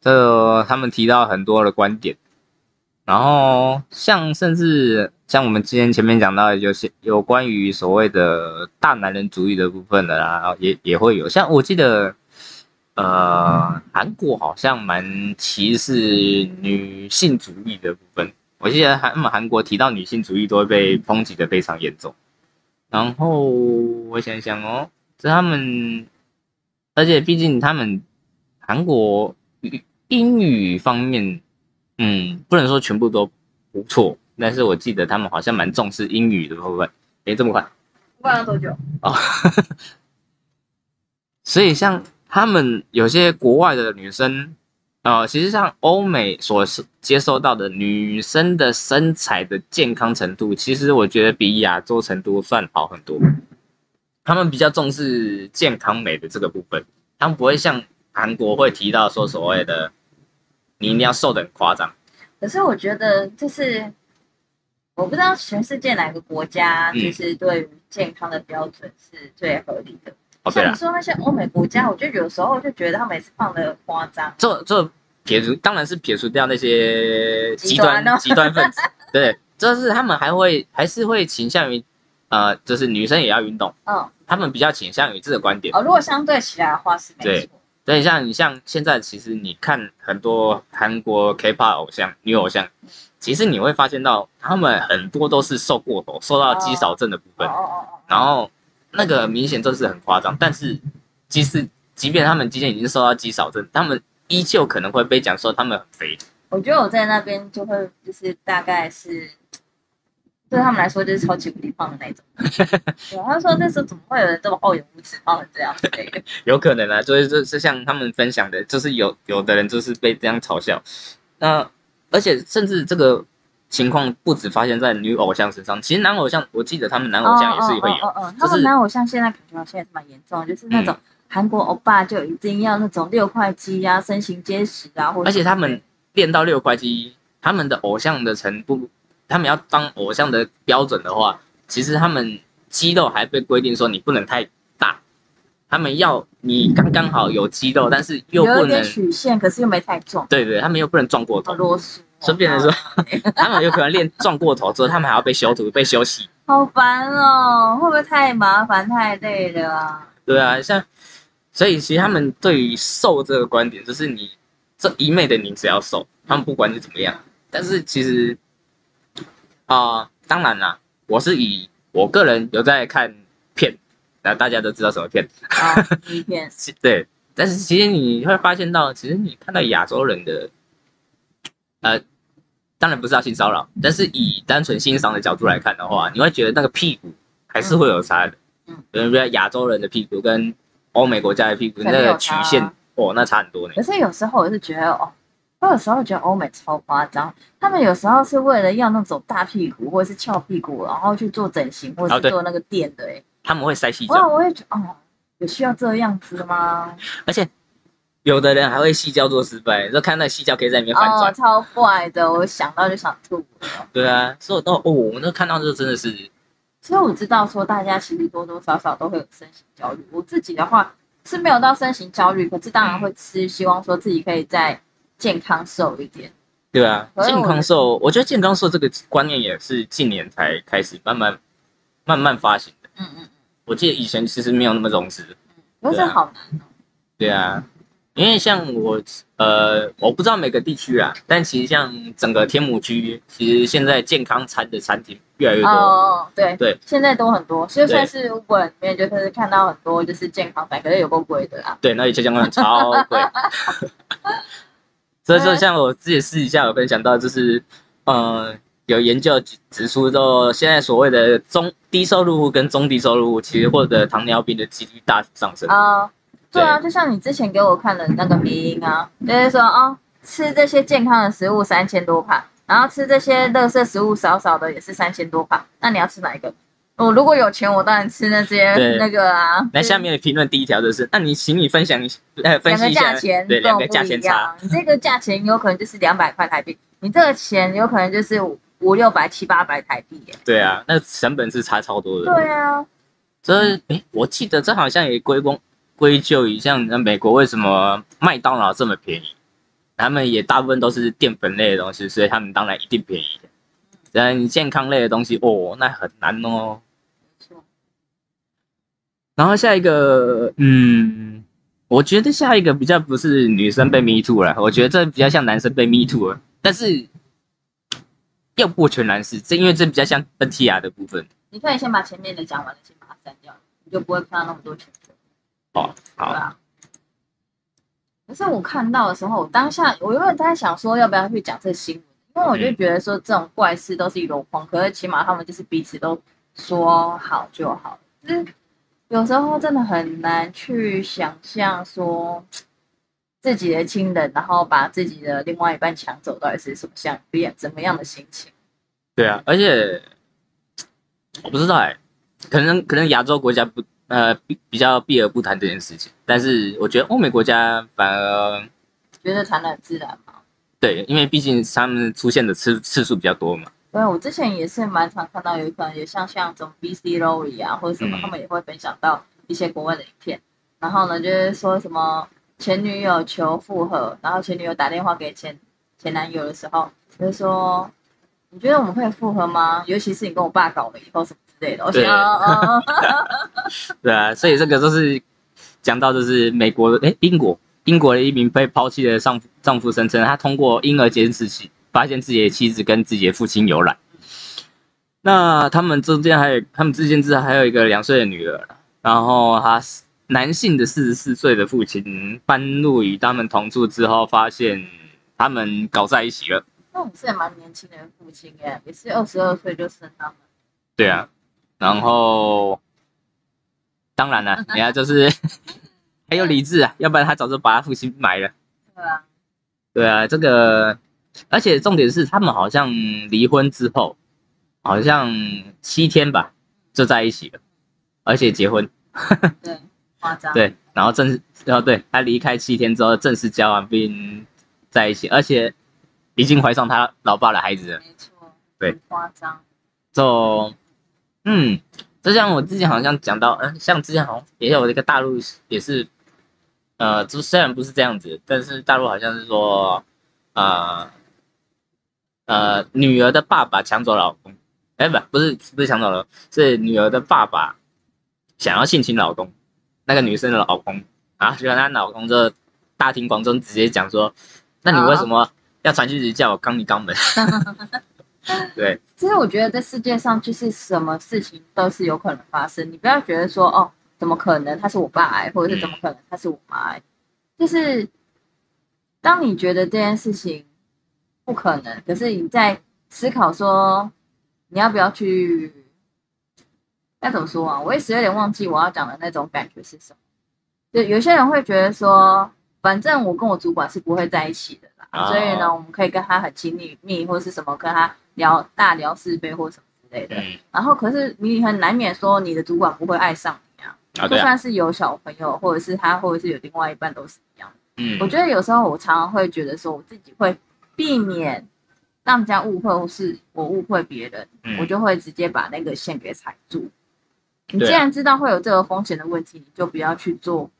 这他们提到很多的观点，然后像甚至像我们之前前面讲到的，有些有关于所谓的大男人主义的部分的啦，也也会有。像我记得，呃，韩国好像蛮歧视女性主义的部分。我记得韩他们韩国提到女性主义都会被抨击的非常严重。然后我想想哦，这他们，而且毕竟他们韩国语英语方面，嗯，不能说全部都不错，但是我记得他们好像蛮重视英语的部分。诶，这么快？不管要多久？哦，所以像他们有些国外的女生，呃，其实像欧美所接受到的女生的身材的健康程度，其实我觉得比亚洲程度算好很多。他们比较重视健康美的这个部分，他们不会像韩国会提到说所谓的你一定要瘦的很夸张。可是我觉得就是，我不知道全世界哪个国家嗯就是对于健康的标准是最合理的。哦，对像你，说那些欧美国家，我就有时候就觉得他们也是放的很夸张。这这撇除当然是撇除掉那些极端极端哦。极端分子，对，就是他们还会还是会倾向于呃，就是女生也要运动，嗯，他们比较倾向于这个观点。哦，如果相对起来的话是没对错。所以像你像现在，其实你看很多韩国 K-pop 偶像、女偶像，其实你会发现到他们很多都是瘦过头，瘦到肌少症的部分，哦哦哦哦，然后那个明显就是很夸张。但是即使即便他们今天已经瘦到肌少症，他们依旧可能会被讲说他们很肥。我觉得我在那边就会就是大概是。对他们来说就是超级无敌胖的那种，对，他说那时候怎么会有人这么厚颜无耻胖成这样之类的，有可能啊，就是就是像他们分享的，就是有有的人就是被这样嘲笑，那而且甚至这个情况不止发现在女偶像身上，其实男偶像，我记得他们男偶像也是会有，哦哦哦哦就是他们男偶像现在感觉好像也是蛮严重的，就是那种韩国欧巴就一定要那种六块肌啊，身形结实啊，或者而且他们练到六块肌，他们的偶像的程度，他们要当偶像的标准的话，其实他们肌肉还被规定说你不能太大，他们要你刚刚好有肌肉，但是又不有一点能，曲线，可是又没太重，对对，他们又不能撞过头，好啰嗦。所以变成说，他们有可能练撞过头之后，他们还要被修图、被修息。好烦哦，会不会太麻烦、太累了啊？对啊，像所以其实他们对于瘦这个观点，就是你这一昧的你只要瘦，他们不管你怎么样。但是其实啊、当然啦，我是以我个人有在看片，那大家都知道什么片，片，对。但是其实你会发现到，其实你看到亚洲人的，呃，当然不是要性骚扰，但是以单纯欣赏的角度来看的话，你会觉得那个屁股还是会有差的。嗯，比如说亚洲人的屁股跟欧美国家的屁股那个曲线，哦，那差很多呢。可是有时候我是觉得哦，我有时候觉得欧美超夸张，他们有时候是为了要那种大屁股或者是翘屁股，然后去做整形或者是做那个垫的、欸，他们会塞细哇，我也觉得哦，有需要这样子的吗？而且有的人还会细胶做失败，就看那细胶可以在里面反。超怪的，我想到就想吐了。对啊，所以我都哦，我那看到这真的是，所以我知道说，大家其实多多少少都会有身形焦虑。我自己的话是没有到身形焦虑，可是当然会吃，希望说自己可以再健康瘦一点。对啊，健康瘦，我觉得健康瘦这个观念也是近年才开始慢慢慢慢发行的。嗯嗯我记得以前其实没有那么重视。嗯，可是好难哦。对啊，因为像我呃，我不知道每个地区啊，但其实像整个天母区，其实现在健康餐的餐厅越来越多。哦，对对，现在都很多，就算是 Uber 里面就是看到很多就是健康餐，可是有够贵的啦。对，那里健康餐超贵。所以说，像我自己私底下有分享到，就是呃，有研究指指出说，现在所谓的中低收入户跟中低收入户，其实获得糖尿病的几率大幅上升。啊、对啊，就像你之前给我看的那个迷音啊，就是说哦，吃这些健康的食物三千多帕，然后吃这些垃圾食物少少的也是三千多帕，那你要吃哪一个？我如果有钱，我当然吃那些那个啊。那下面的评论第一条就是，那你请你分享一呃分析一下价钱对两个价钱差，你这个价钱有可能就是两百块台币，你这个钱有可能就是五五六百七八百台币耶。对啊，那成本是差超多的。对啊，这诶，我记得这好像也归功归咎于像呃美国为什么麦当劳这么便宜，他们也大部分都是淀粉类的东西，所以他们当然一定便宜。但健康类的东西哦，那很难哦。没错然后下一个，嗯，我觉得下一个比较不是女生被 me too 了，我觉得这比较像男生被 me too 了，但是又不全然是，这因为这比较像 NTR 的部分。你可以先把前面的讲完了，先把它删掉，你就不会看到那么多全部。哦，好，对啊。可是我看到的时候，我当下我原本在想说要不要去讲这新闻，因为我就觉得说这种怪事都是一箩筐，可是起码他们就是彼此都说好就好。就是有时候真的很难去想象说自己的亲人，然后把自己的另外一半抢走，到底是什么样变怎么样的心情？对啊，而且我不知道哎、可能可能亚洲国家不呃比比较避而不谈这件事情，但是我觉得欧美国家反而觉得谈的很自然嘛。对，因为毕竟他们出现的次次数比较多嘛。对，我之前也是蛮常看到，有可能也像像这种 BC Lorry 啊，或者什么，嗯他们也会分享到一些国外的影片。然后呢，就是说什么前女友求复合，然后前女友打电话给前前男友的时候，就是说，你觉得我们可以复合吗？尤其是你跟我爸搞了以后什么之类的。我想，对 对啊，所以这个都是讲到就是美国的哎英国英国的一名被抛弃的丈夫丈夫声称，他通过婴儿监视器发现自己的妻子跟自己的父亲有染。那他们中间还有他们之间之还有一个两岁的女儿，然后他男性的四十四岁的父亲搬入与他们同住之后，发现他们搞在一起了。那我是也蛮年轻的父亲耶，也是二十二岁就生他们。对啊，然后当然了，人家就是 很有理智啊，要不然他早就把他父亲埋了。对啊，对啊，这个，而且重点是他们好像离婚之后，好像七天吧就在一起了，而且结婚。对，夸张。对，然后正式，哦对他离开七天之后正式交往并在一起，而且已经怀上他老爸的孩子了。没错。对很夸张。就，嗯，就像我之前好像讲到，嗯，像之前好像也有一个大陆也是，呃，就虽然不是这样子，但是大陆好像是说，呃，呃，女儿的爸爸抢走老公，哎，不，不是不是抢走了，是女儿的爸爸想要性侵老公，那个女生的老公，然后结果她老公就大庭广众直接讲说，那你为什么要传讯息叫我肛你肛门？对，其实我觉得这世界上就是什么事情都是有可能发生，你不要觉得说哦，怎么可能他是我爸癌，或者是怎么可能他是我妈癌，就是当你觉得这件事情不可能，可是你在思考说你要不要去，该怎么说啊？我一时有点忘记我要讲的那种感觉是什么。就有些人会觉得说，反正我跟我主管是不会在一起的所以呢，我们可以跟他很亲密密，或是什么跟他聊大聊是非或什么之类的。嗯，然后可是你很难免说你的主管不会爱上你啊，啊，对啊，就算是有小朋友，或者是他，或者是有另外一半都是一样的。嗯我觉得有时候我常常会觉得说，我自己会避免让人家误会，或是我误会别人，嗯我就会直接把那个线给踩住。你既然知道会有这个风险的问题，你就不要去做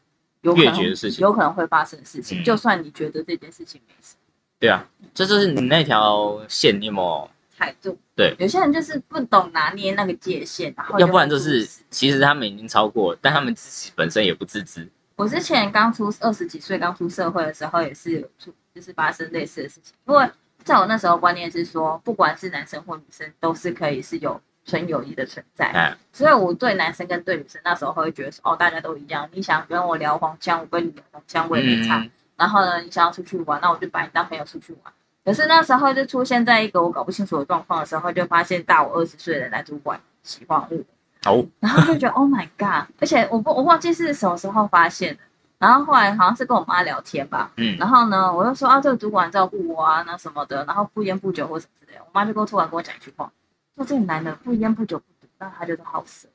有可能的事情有可能会发生的事情。嗯就算你觉得这件事情没事，对啊，这就是你那条线，你有没有？踩住。对，有些人就是不懂拿捏那个界限，然后要不然就是其实他们已经超过，但他们自己本身也不自知。我之前刚出二十几岁，刚出社会的时候，也是有出，就是发生类似的事情。因为在我那时候观念是说，不管是男生或女生，都是可以是有纯友谊的存在。哎，所以我对男生跟对女生那时候会觉得说，哦，大家都一样。你想跟我聊黄腔，我跟你聊黄腔，我也没差。嗯，然后呢，你想要出去玩，那我就把你当朋友出去玩。可是那时候就出现在一个我搞不清楚的状况的时候，就发现大我二十岁的男主管喜欢我。好，然后就觉得 Oh my God！而且我不我忘记是什么时候发现的。然后后来好像是跟我妈聊天吧，嗯，然后呢，我就说啊，这个主管照顾我啊，那什么的，然后不烟不酒或什么之类的。我妈就跟我突然跟我讲一句话，说这个男的不烟不酒不赌然后他就是好色。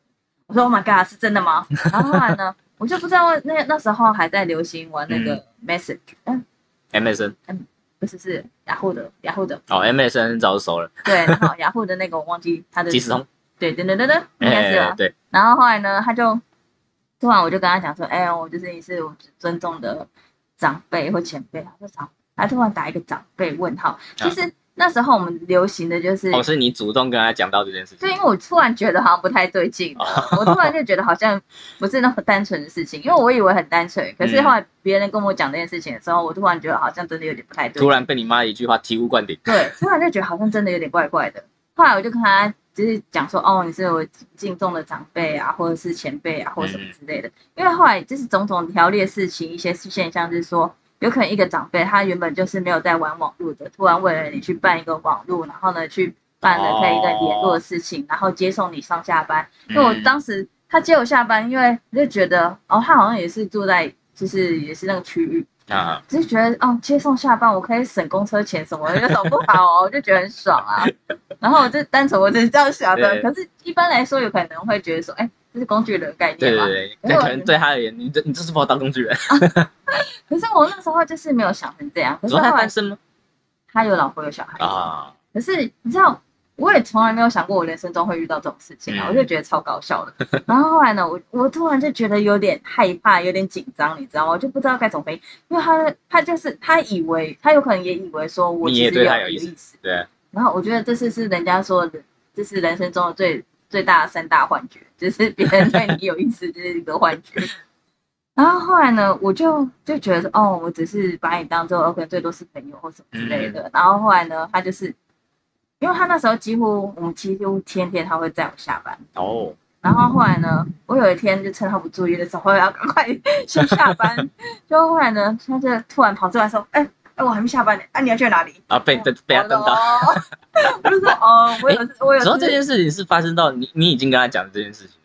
我说 Oh my God，是真的吗？然后后来呢，我就不知道那那时候还在流行玩那个 Message，嗯，MSN 不是是雅虎的雅虎的，哦，MSN 早就熟了，对，然后雅虎的那个我忘记他的即时通，对，等等等等，应该是吧哎，？对，然后后来呢，他就突然我就跟他讲说，哎、我就是你是我尊重的长辈或前辈，他说长，他突然打一个长辈问号，其实那时候我们流行的就是。哦，是你主动跟他讲到这件事情对，因为我突然觉得好像不太对劲，我突然就觉得好像不是那么单纯的事情，因为我以为很单纯，可是后来别人跟我讲这件事情的时候，我突然觉得好像真的有点不太对。突然被你妈一句话醍醐灌顶，对，突然就觉得好像真的有点怪怪的。后来我就跟他就是讲说，哦，你是我敬重的长辈啊，或者是前辈啊，或者什么之类的。因为后来就是种种条例的事情，一些现象就是说，有可能一个长辈他原本就是没有在玩网络的，突然为了你去办一个网络，然后呢去办了可以跟你联络的事情，然后接送你上下班。因为我嗯当时他接我下班，因为我就觉得，哦，他好像也是住在就是也是那个区域，啊，只是觉得哦，接送下班我可以省公车钱什么的，有什么不好哦？我就觉得很爽啊。然后我就单纯我只是这样想的，可是一般来说有可能会觉得说，哎，这是工具人的概念嘛。对对对，因为我那可能对他而言，你这你这是把我当工具人，可是我那时候就是没有想成这样，可是他单身吗？他有老婆有小孩，啊，可是你知道，我也从来没有想过我人生中会遇到这种事情啊，嗯我就觉得超搞笑的。然后后来呢，我我突然就觉得有点害怕，有点紧张，你知道吗？我就不知道该怎么回应，因为他他就是他以为他有可能也以为说我也其实有对他有意思有意思，对，然后我觉得这次是人家说的，这是人生中的最最大的三大幻觉，就是别人对你有意思，就是一个幻觉。然后后来呢，我就就觉得说，哦，我只是把你当做 OK，最多是朋友或什么之类的。然后后来呢，他就是，因为他那时候几乎我们几乎天天他会载我下班。哦，然后后来呢，我有一天就趁他不注意的时候，要赶快 先下班。就后来呢，他就突然跑出来说，哎、哎，我还没下班呢，啊，你要去哪里？啊，被被被他瞪到。哦。我有我有然后这件事情是发生到你你已经跟他讲这件事情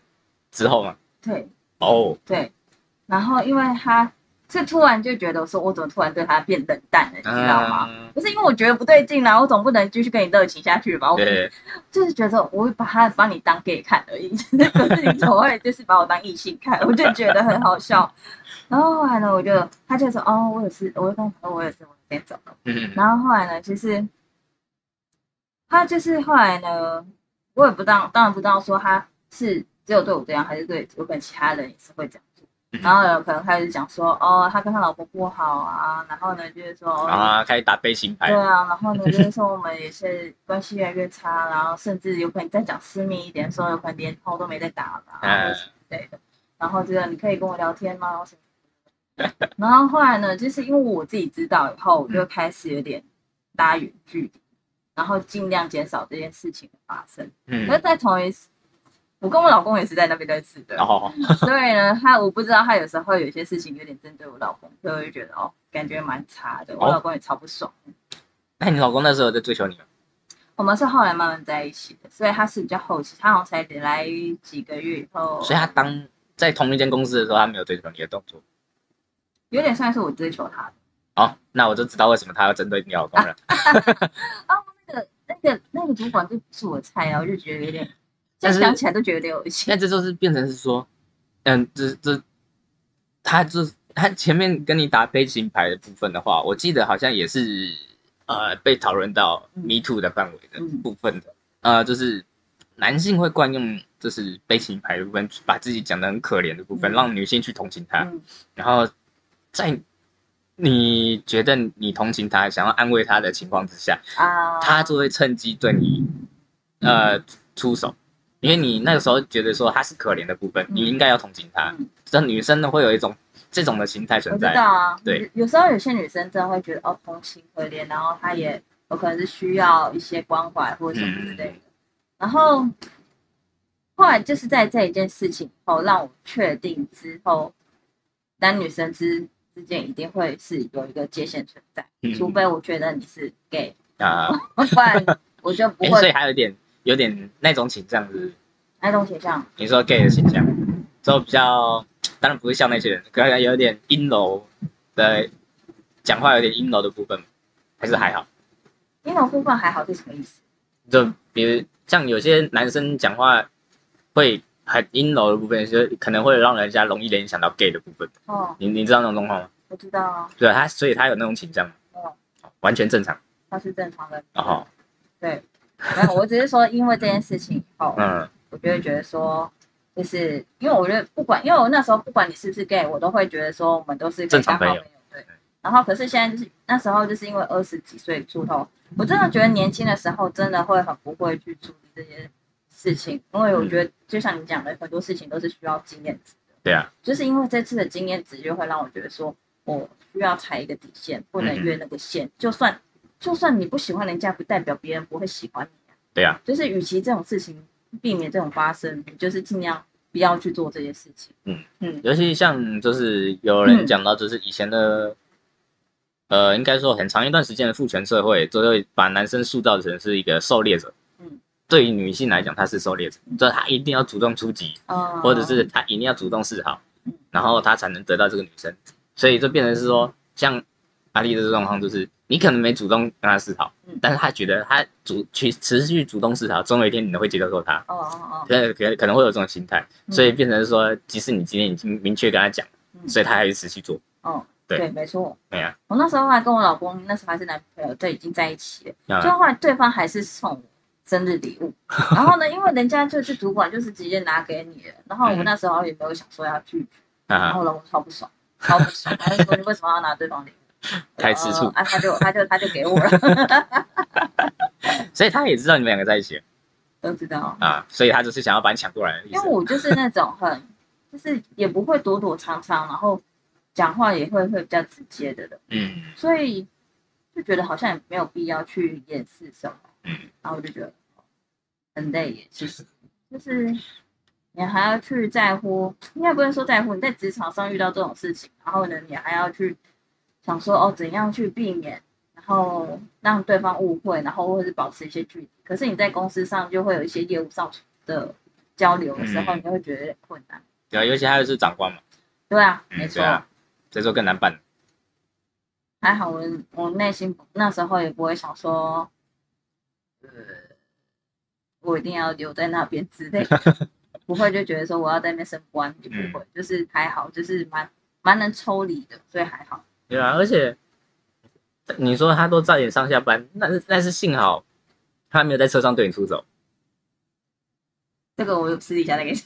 之后吗？对哦，对，然后因为他是突然就觉得说，我怎么突然对他变冷淡了，你知道吗？嗯，不是因为我觉得不对劲啦，我总不能继续跟你热情下去吧？我对，就是觉得我会把他把你当 gay 看而已，可是你怎么会就是把我当异性看？我就觉得很好笑。然后后来呢，我就他就说哦，我有事，我就跟他说我有事，我先走了。嗯，然后后来呢，其实他就是后来呢，我也不当当然不知道说他是只有对我这样，还是对有可能其他人也是会这样然后有可能开始讲说，哦，他跟他老婆不好啊，然后呢就是说，哦啊，开始打悲情牌对，啊，然后呢就是说我们也是关系越来越差，然后甚至有可能再讲私密一点，说有可能连炮都没在打了，啊，或者什么之类的。然后这个你可以跟我聊天吗？什么然后后来呢，就是因为我自己知道以后，我就开始有点拉远距离，然后尽量减少这件事情的发生。嗯那，在同一次，我跟我老公也是在那边认识的，哦，所以呢，他我不知道他有时候有些事情有点针对我老公，所以我就觉得哦，感觉蛮差的，我哦老公也超不爽。那你老公那时候在追求你吗？我们是后来慢慢在一起的，所以他是比较后期，他好像才来几个月以后，所以他当在同一间公司的时候，他没有追求你的动作。有点算是我追求他的。哦，那我就知道为什么他要针对你老公了。那 个那个那个主管就不是我的菜啊，我就觉得有点，但是现在想起来都觉得有点恶心。那这就是变成是说，嗯，这这，他就他前面跟你打悲情牌的部分的话，我记得好像也是呃被讨论到嗯。Me Too 的范围的嗯。部分的，呃，就是男性会惯用就是悲情牌的部分，把自己讲的很可怜的部分，嗯。让女性去同情他，嗯。然后在你觉得你同情他、想要安慰他的情况之下，啊，他就会趁机对你呃出手，因为你那个时候觉得说他是可怜的部分，嗯。你应该要同情他。嗯。这女生呢会有一种这种的心态我知存在。道啊，对。有，有时候有些女生真的会觉得哦同情可怜，然后她也有可能是需要一些关怀或者什么之类的。然后后来就是在这一件事情后，让我确定之后，男女生之之间一定会是有一个界限存在，嗯除非我觉得你是 gay，啊，不然我就不诶所以会还有一点有点那种倾向是，那种倾向。你说 gay 的倾向，就比较当然不是像那些人，可能有点阴柔的讲话有点阴柔的部分，还是还好。阴柔部分还好是什么意思？就比如像有些男生讲话会很阴柔的部分，就是可能会让人家容易联想到 gay 的部分。哦，你你知道那种状况吗？我知道啊，对啊，他所以他有那种倾向，哦，完全正常。他是正常的。哦，对，没有，我只是说因为这件事情以后，嗯我就会觉得说，就是因为我觉得不管，因为我那时候不管你是不是 gay，我都会觉得说我们都是正常朋友当好朋友。对。然后可是现在就是那时候就是因为二十几岁出头，我真的觉得年轻的时候真的会很不会去处理这些事情，因为我觉得就像你讲的，很多事情都是需要经验值的。对啊，就是因为这次的经验值，就会让我觉得说，我需要踩一个底线，不能越那个线。就算就算你不喜欢人家，不代表别人不会喜欢你啊。对啊，就是与其这种事情避免这种发生，你就是尽量不要去做这些事情。嗯嗯尤其像就是有人讲到，就是以前的，呃，应该说很长一段时间的父权社会，都会把男生塑造成是一个狩猎者。嗯，对于女性来讲，她是狩猎者，就是她一定要主动出击，哦，或者是她一定要主动示好嗯，然后她才能得到这个女生。所以就变成是说，像阿丽的这种状况，就是你可能没主动跟她示好嗯，但是她觉得她主去持续主动示好，总有一天你会接受她。哦哦哦，可可能可能会有这种心态，嗯所以变成是说，即使你今天已经明确跟她讲，嗯所以她还是持续做。哦，对对，没错。对呀、我那时候还跟我老公，那时候还是男朋友，就已经在一起了。就啊，后来对方还是送我生日礼物，然后呢，因为人家就是主管，就是直接拿给你了，然后我嗯那时候也没有想说要拒绝，然后呢我超不爽，超不爽，他就说你为什么要拿对方礼物？太吃醋。呃啊，他就他就他就给我了，所以他也知道你们两个在一起都知道。啊，所以他就是想要把你抢过来因为。我就是那种很，就是也不会躲躲藏藏，然后讲话也会会比较直接的人，嗯。所以就觉得好像也没有必要去掩饰什么，嗯，然后我就觉得很累耶，其实 就是你还要去在乎，应该不能说在乎，你在职场上遇到这种事情，然后呢，你还要去想说哦，怎样去避免，然后让对方误会，然后或者是保持一些距离。可是你在公司上就会有一些业务上的交流的时候，嗯你就会觉得有点困难。对啊，尤其他又是长官嘛，对啊，嗯没错。这时候更难办。还好我我内心那时候也不会想说，呃，我一定要留在那边之类的，不会就觉得说我要在那边升官，就不嗯会，就是还好，就是蛮蛮能抽离的，所以还好。对啊，而且你说他都早点上下班，那是那是幸好他没有在车上对你出手。这个我私底下再给你。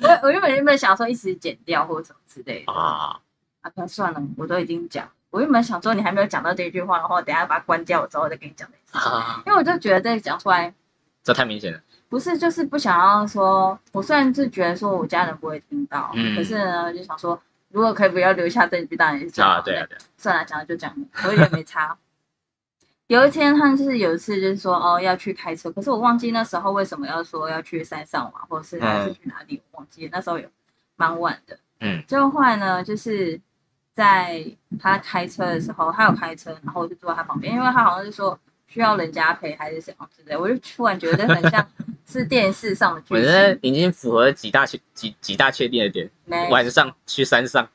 我我原本原本想说一时剪掉或者什么之类的 啊，啊，那算了，我都已经讲。我原本想说你还没有讲到这一句话，然后等下把它关掉我之后再跟你讲因为我就觉得这讲出来这太明显了。不是，就是不想要说，我虽然是觉得说我家人不会听到，嗯可是呢，就想说，如果可以不要留下这一句，当然是最好啊，的对啊，对啊，算了，讲了就讲了，我也觉得没差。有一天，他们就是有一次就是说哦要去开车，可是我忘记那时候为什么要说要去山上玩，或者是还是去哪里，我忘记了。那时候有蛮晚的，嗯，最后后来呢，就是在他开车的时候，他有开车，然后我就坐在他旁边，因为他好像是说需要人家陪还是什么之类，我就突然觉得很像 是电视上的剧我觉得，已经符合几大确几几大确定的点。没晚上去山上，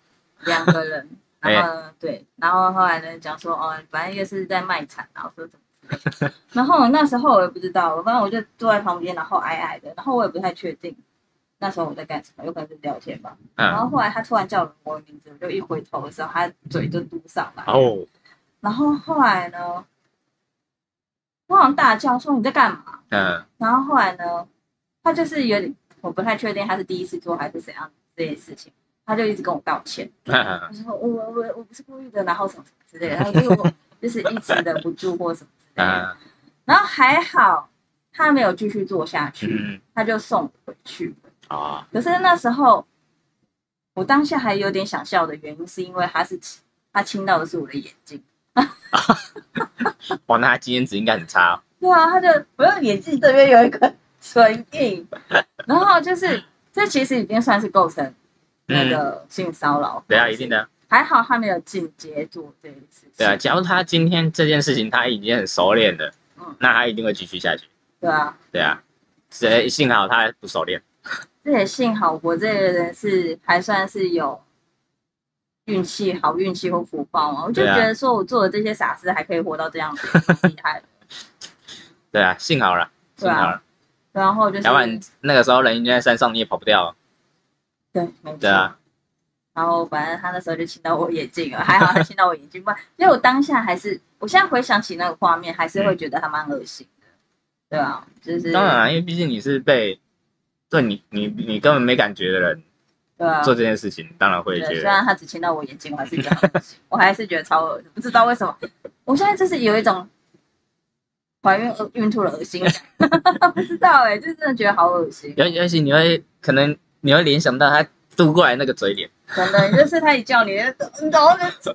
两个人，哎然后呢对，然后后来呢讲说哦，反正一个是在卖惨，然后说怎么然后那时候我也不知道，反正我就坐在旁边，然后矮矮的，然后我也不太确定那时候我在干什么，有可能是聊天吧。然嗯，后后来他突然叫了我的名字，我就一回头的时候，他嘴就嘟上来，哦，然后后来呢，我好像大叫说你在干嘛？嗯然后后来呢，他就是有点，我不太确定他是第一次做还是怎样这件事情，他就一直跟我道歉。嗯他说我我我我不是故意的，然后什么什么之类的，然后就是我就是一直忍不住或什么之类的。嗯然后还好他没有继续做下去，嗯他就送我回去。啊，可是那时候我当下还有点想笑的原因，是因为他是他亲到的是我的眼睛。哇，那他经验值应该很差哦。对啊，他就我用眼睛这边有一个唇印，然后就是这其实已经算是构成那个性骚扰。对啊，一定。的。还好他没有进阶做这件事情。对啊，假如他今天这件事情他已经很熟练了嗯，那他一定会继续下去。对啊，对啊，谁幸好他不熟练。这也幸好我这个人是还算是有运气、好运气或福报嘛。我就觉得说我做的这些傻事还可以活到这样子，蛮厉害了。对啊，幸好了，幸好了。然后就是要不然那个时候人已经在山上，你也跑不掉。对，没错。对啊，然后反正他那时候就亲到我眼睛了，还好他亲到我眼睛，不然因为我当下还是，我现在回想起那个画面，还是会觉得还蛮恶心的，对啊，就是当然啊，因为毕竟你是被对你你你根本没感觉的人对啊，做这件事情，当然会对，觉得虽然他只亲到我眼睛，我还是觉得 我还是觉得超恶心，不知道为什么，我现在就是有一种怀孕呃孕吐的恶心感，不知道哎、就真的觉得好恶心，尤尤其你会可能你会联想到他渡过来那个嘴脸，真的，就是他一叫你，你懂吗？就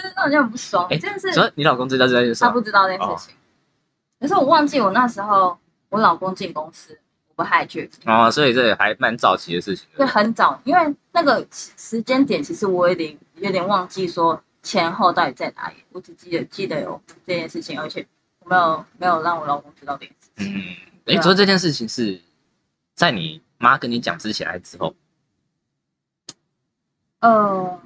是那种就很不爽，哎真的是所以你老公知道这件事吗他不？知道这件事情。可是我忘记我那时候我老公进公司，害去，哦，所以这也还蛮早期的事情。对很早，因为那个时间点其实我有点有点忘记说前后到底在哪里，我只记得记得有这件事情，而且我没有没有让我老公知道这件事情。嗯，对啊哎，所以这件事情是在你妈跟你讲之前还是之后？呃，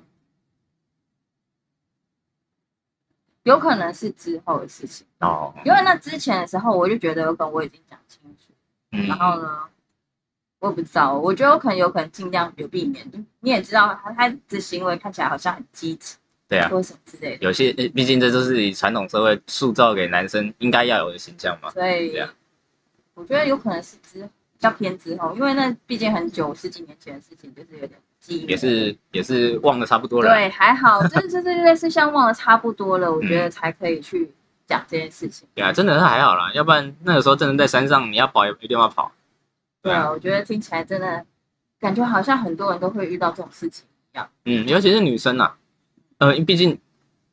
有可能是之后的事情，哦，因为那之前的时候我就觉得有可能我已经讲清楚。嗯然后呢，我也不知道，我觉得我可能有可能尽量有避免。你你也知道，他他的行为看起来好像很积极，对啊，或者什么之类的，有些呃毕竟这都是以传统社会塑造给男生应该要有的形象嘛。所以我觉得有可能是之比较偏之后，因为那毕竟很久十几年前的事情，就是有点记忆。也是也是忘的差不多了。对，还好，就是 就是类似像忘了差不多了，我觉得才可以去讲这件事情。对啊，真的是还好啦，要不然那个时候真的在山上，你要跑也没地方跑。对啊我觉得听起来真的感觉好像很多人都会遇到这种事情一样。嗯，尤其是女生啊，呃，毕竟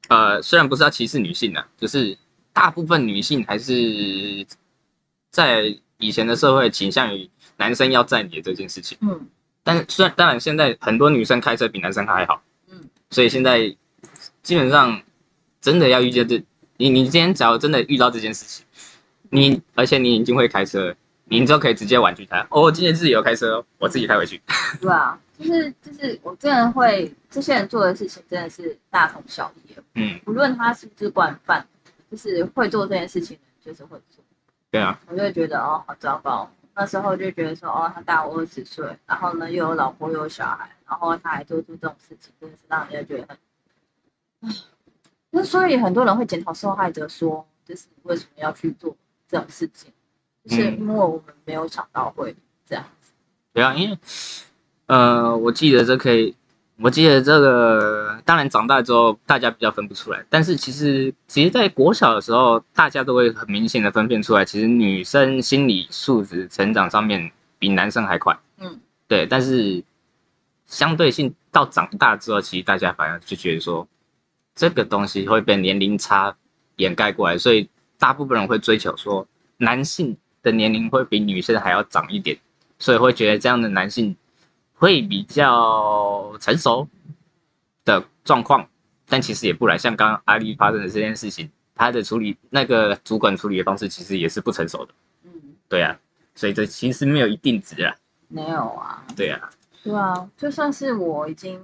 呃，虽然不是要歧视女性啊，就是大部分女性还是在以前的社会倾向于男生要占你的这件事情。嗯但是虽然当然现在很多女生开车比男生还好，嗯，所以现在基本上真的要遇见这你你今天只要真的遇到这件事情，你而且你已经会开车了，你就可以直接婉拒他。哦，今天自己有开车哦，我自己开回去。对啊，就是就是我真的会这些人做的事情真的是大同小异的，嗯，无论他是不是惯犯，就是会做这件事情的人就是会做。对啊，我就会觉得哦，好糟糕。那时候就觉得说，哦，他大我二十岁，然后呢又有老婆又有小孩，然后他还做出这种事情，真的是让人家觉得很，唉。那所以很多人会检讨受害者说，就是为什么要去做这种事情，就是因为我们没有想到会这样子。对啊，因为呃，我记得这可以，我记得这个，当然长大之后大家比较分不出来，但是其实其实，在国小的时候，大家都会很明显的分辨出来，其实女生心理素质成长上面比男生还快。嗯，对，但是相对性到长大之后，其实大家反而就觉得说，这个东西会被年龄差掩盖过来，所以大部分人会追求说，男性的年龄会比女生还要长一点，所以会觉得这样的男性会比较成熟的状况，但其实也不然。像刚刚阿丽发生的这件事情，他的处理那个主管处理的方式其实也是不成熟的，嗯，对啊，所以这其实没有一定值啊，没有啊，对啊，对啊，就算是我已经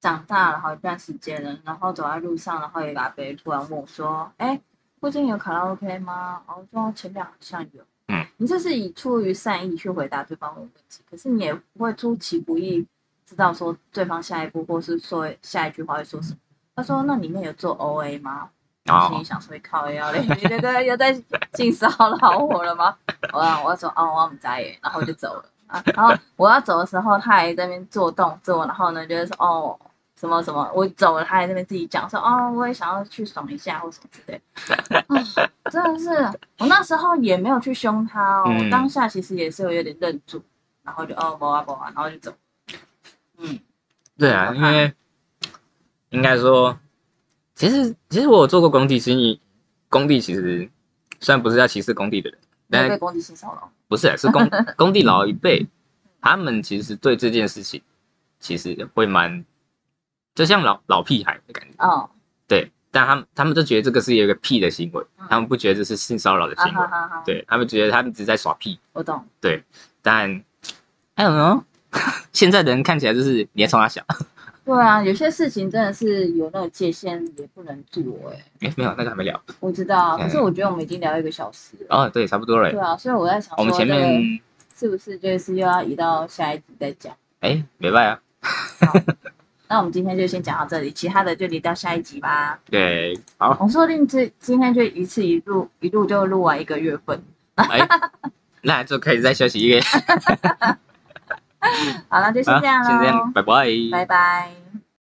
长大了好一段时间了，然后走在路上，然后有一个阿伯突然问我说：“哎，附近有卡拉 OK 吗？”然后我说前面好像有。嗯，你这是以出于善意去回答对方的问题，可是你也不会出其不意知道说对方下一步或是说下一句话会说什么。他说：“那里面有做 OA 吗？”我心里哦，想说：“靠腰嘞，你这个又在性骚扰我了吗？”我我说：“哦，我不在耶。”然后我就走了。啊，然后我要走的时候，他还在那边做动作，然后呢，就是说哦什么什么，我走了，他还在那边自己讲说哦，我也想要去爽一下或什么之类的。啊，真的是，我那时候也没有去凶他哦，嗯当下其实也是有点愣住，然后就哦不啊不啊，然后就走。嗯，对啊，因为应该说，其实其实我有做过工地，其实工地其实虽然不是要歧视工地的人，但是被工地性骚扰。不是是工 工地老一辈，他们其实对这件事情其实会蛮，就像老老屁孩的感觉，哦，对，但他们他们都觉得这个是一个屁的行为，嗯他们不觉得这是性骚扰的啊行为哈，哈哈，对他们觉得他们只是在耍屁，我懂。对但 I don't know，现在的人看起来就是你在冲他想，对啊，有些事情真的是有那个界限也不能做哎、哎，没有，那个还没聊。我知道，可是嗯我觉得我们已经聊一个小时了。哦，对，差不多了对。啊，所以我在想，我们前面是不是就是又要移到下一集再讲？哎，没办啊。那我们今天就先讲到这里，其他的就留到下一集吧。对，好，我说不定这今天就一次一录一录就录完一个月份。哎，那就可以再休息一个。好，那就先好，这样了，先这样，拜拜。拜拜。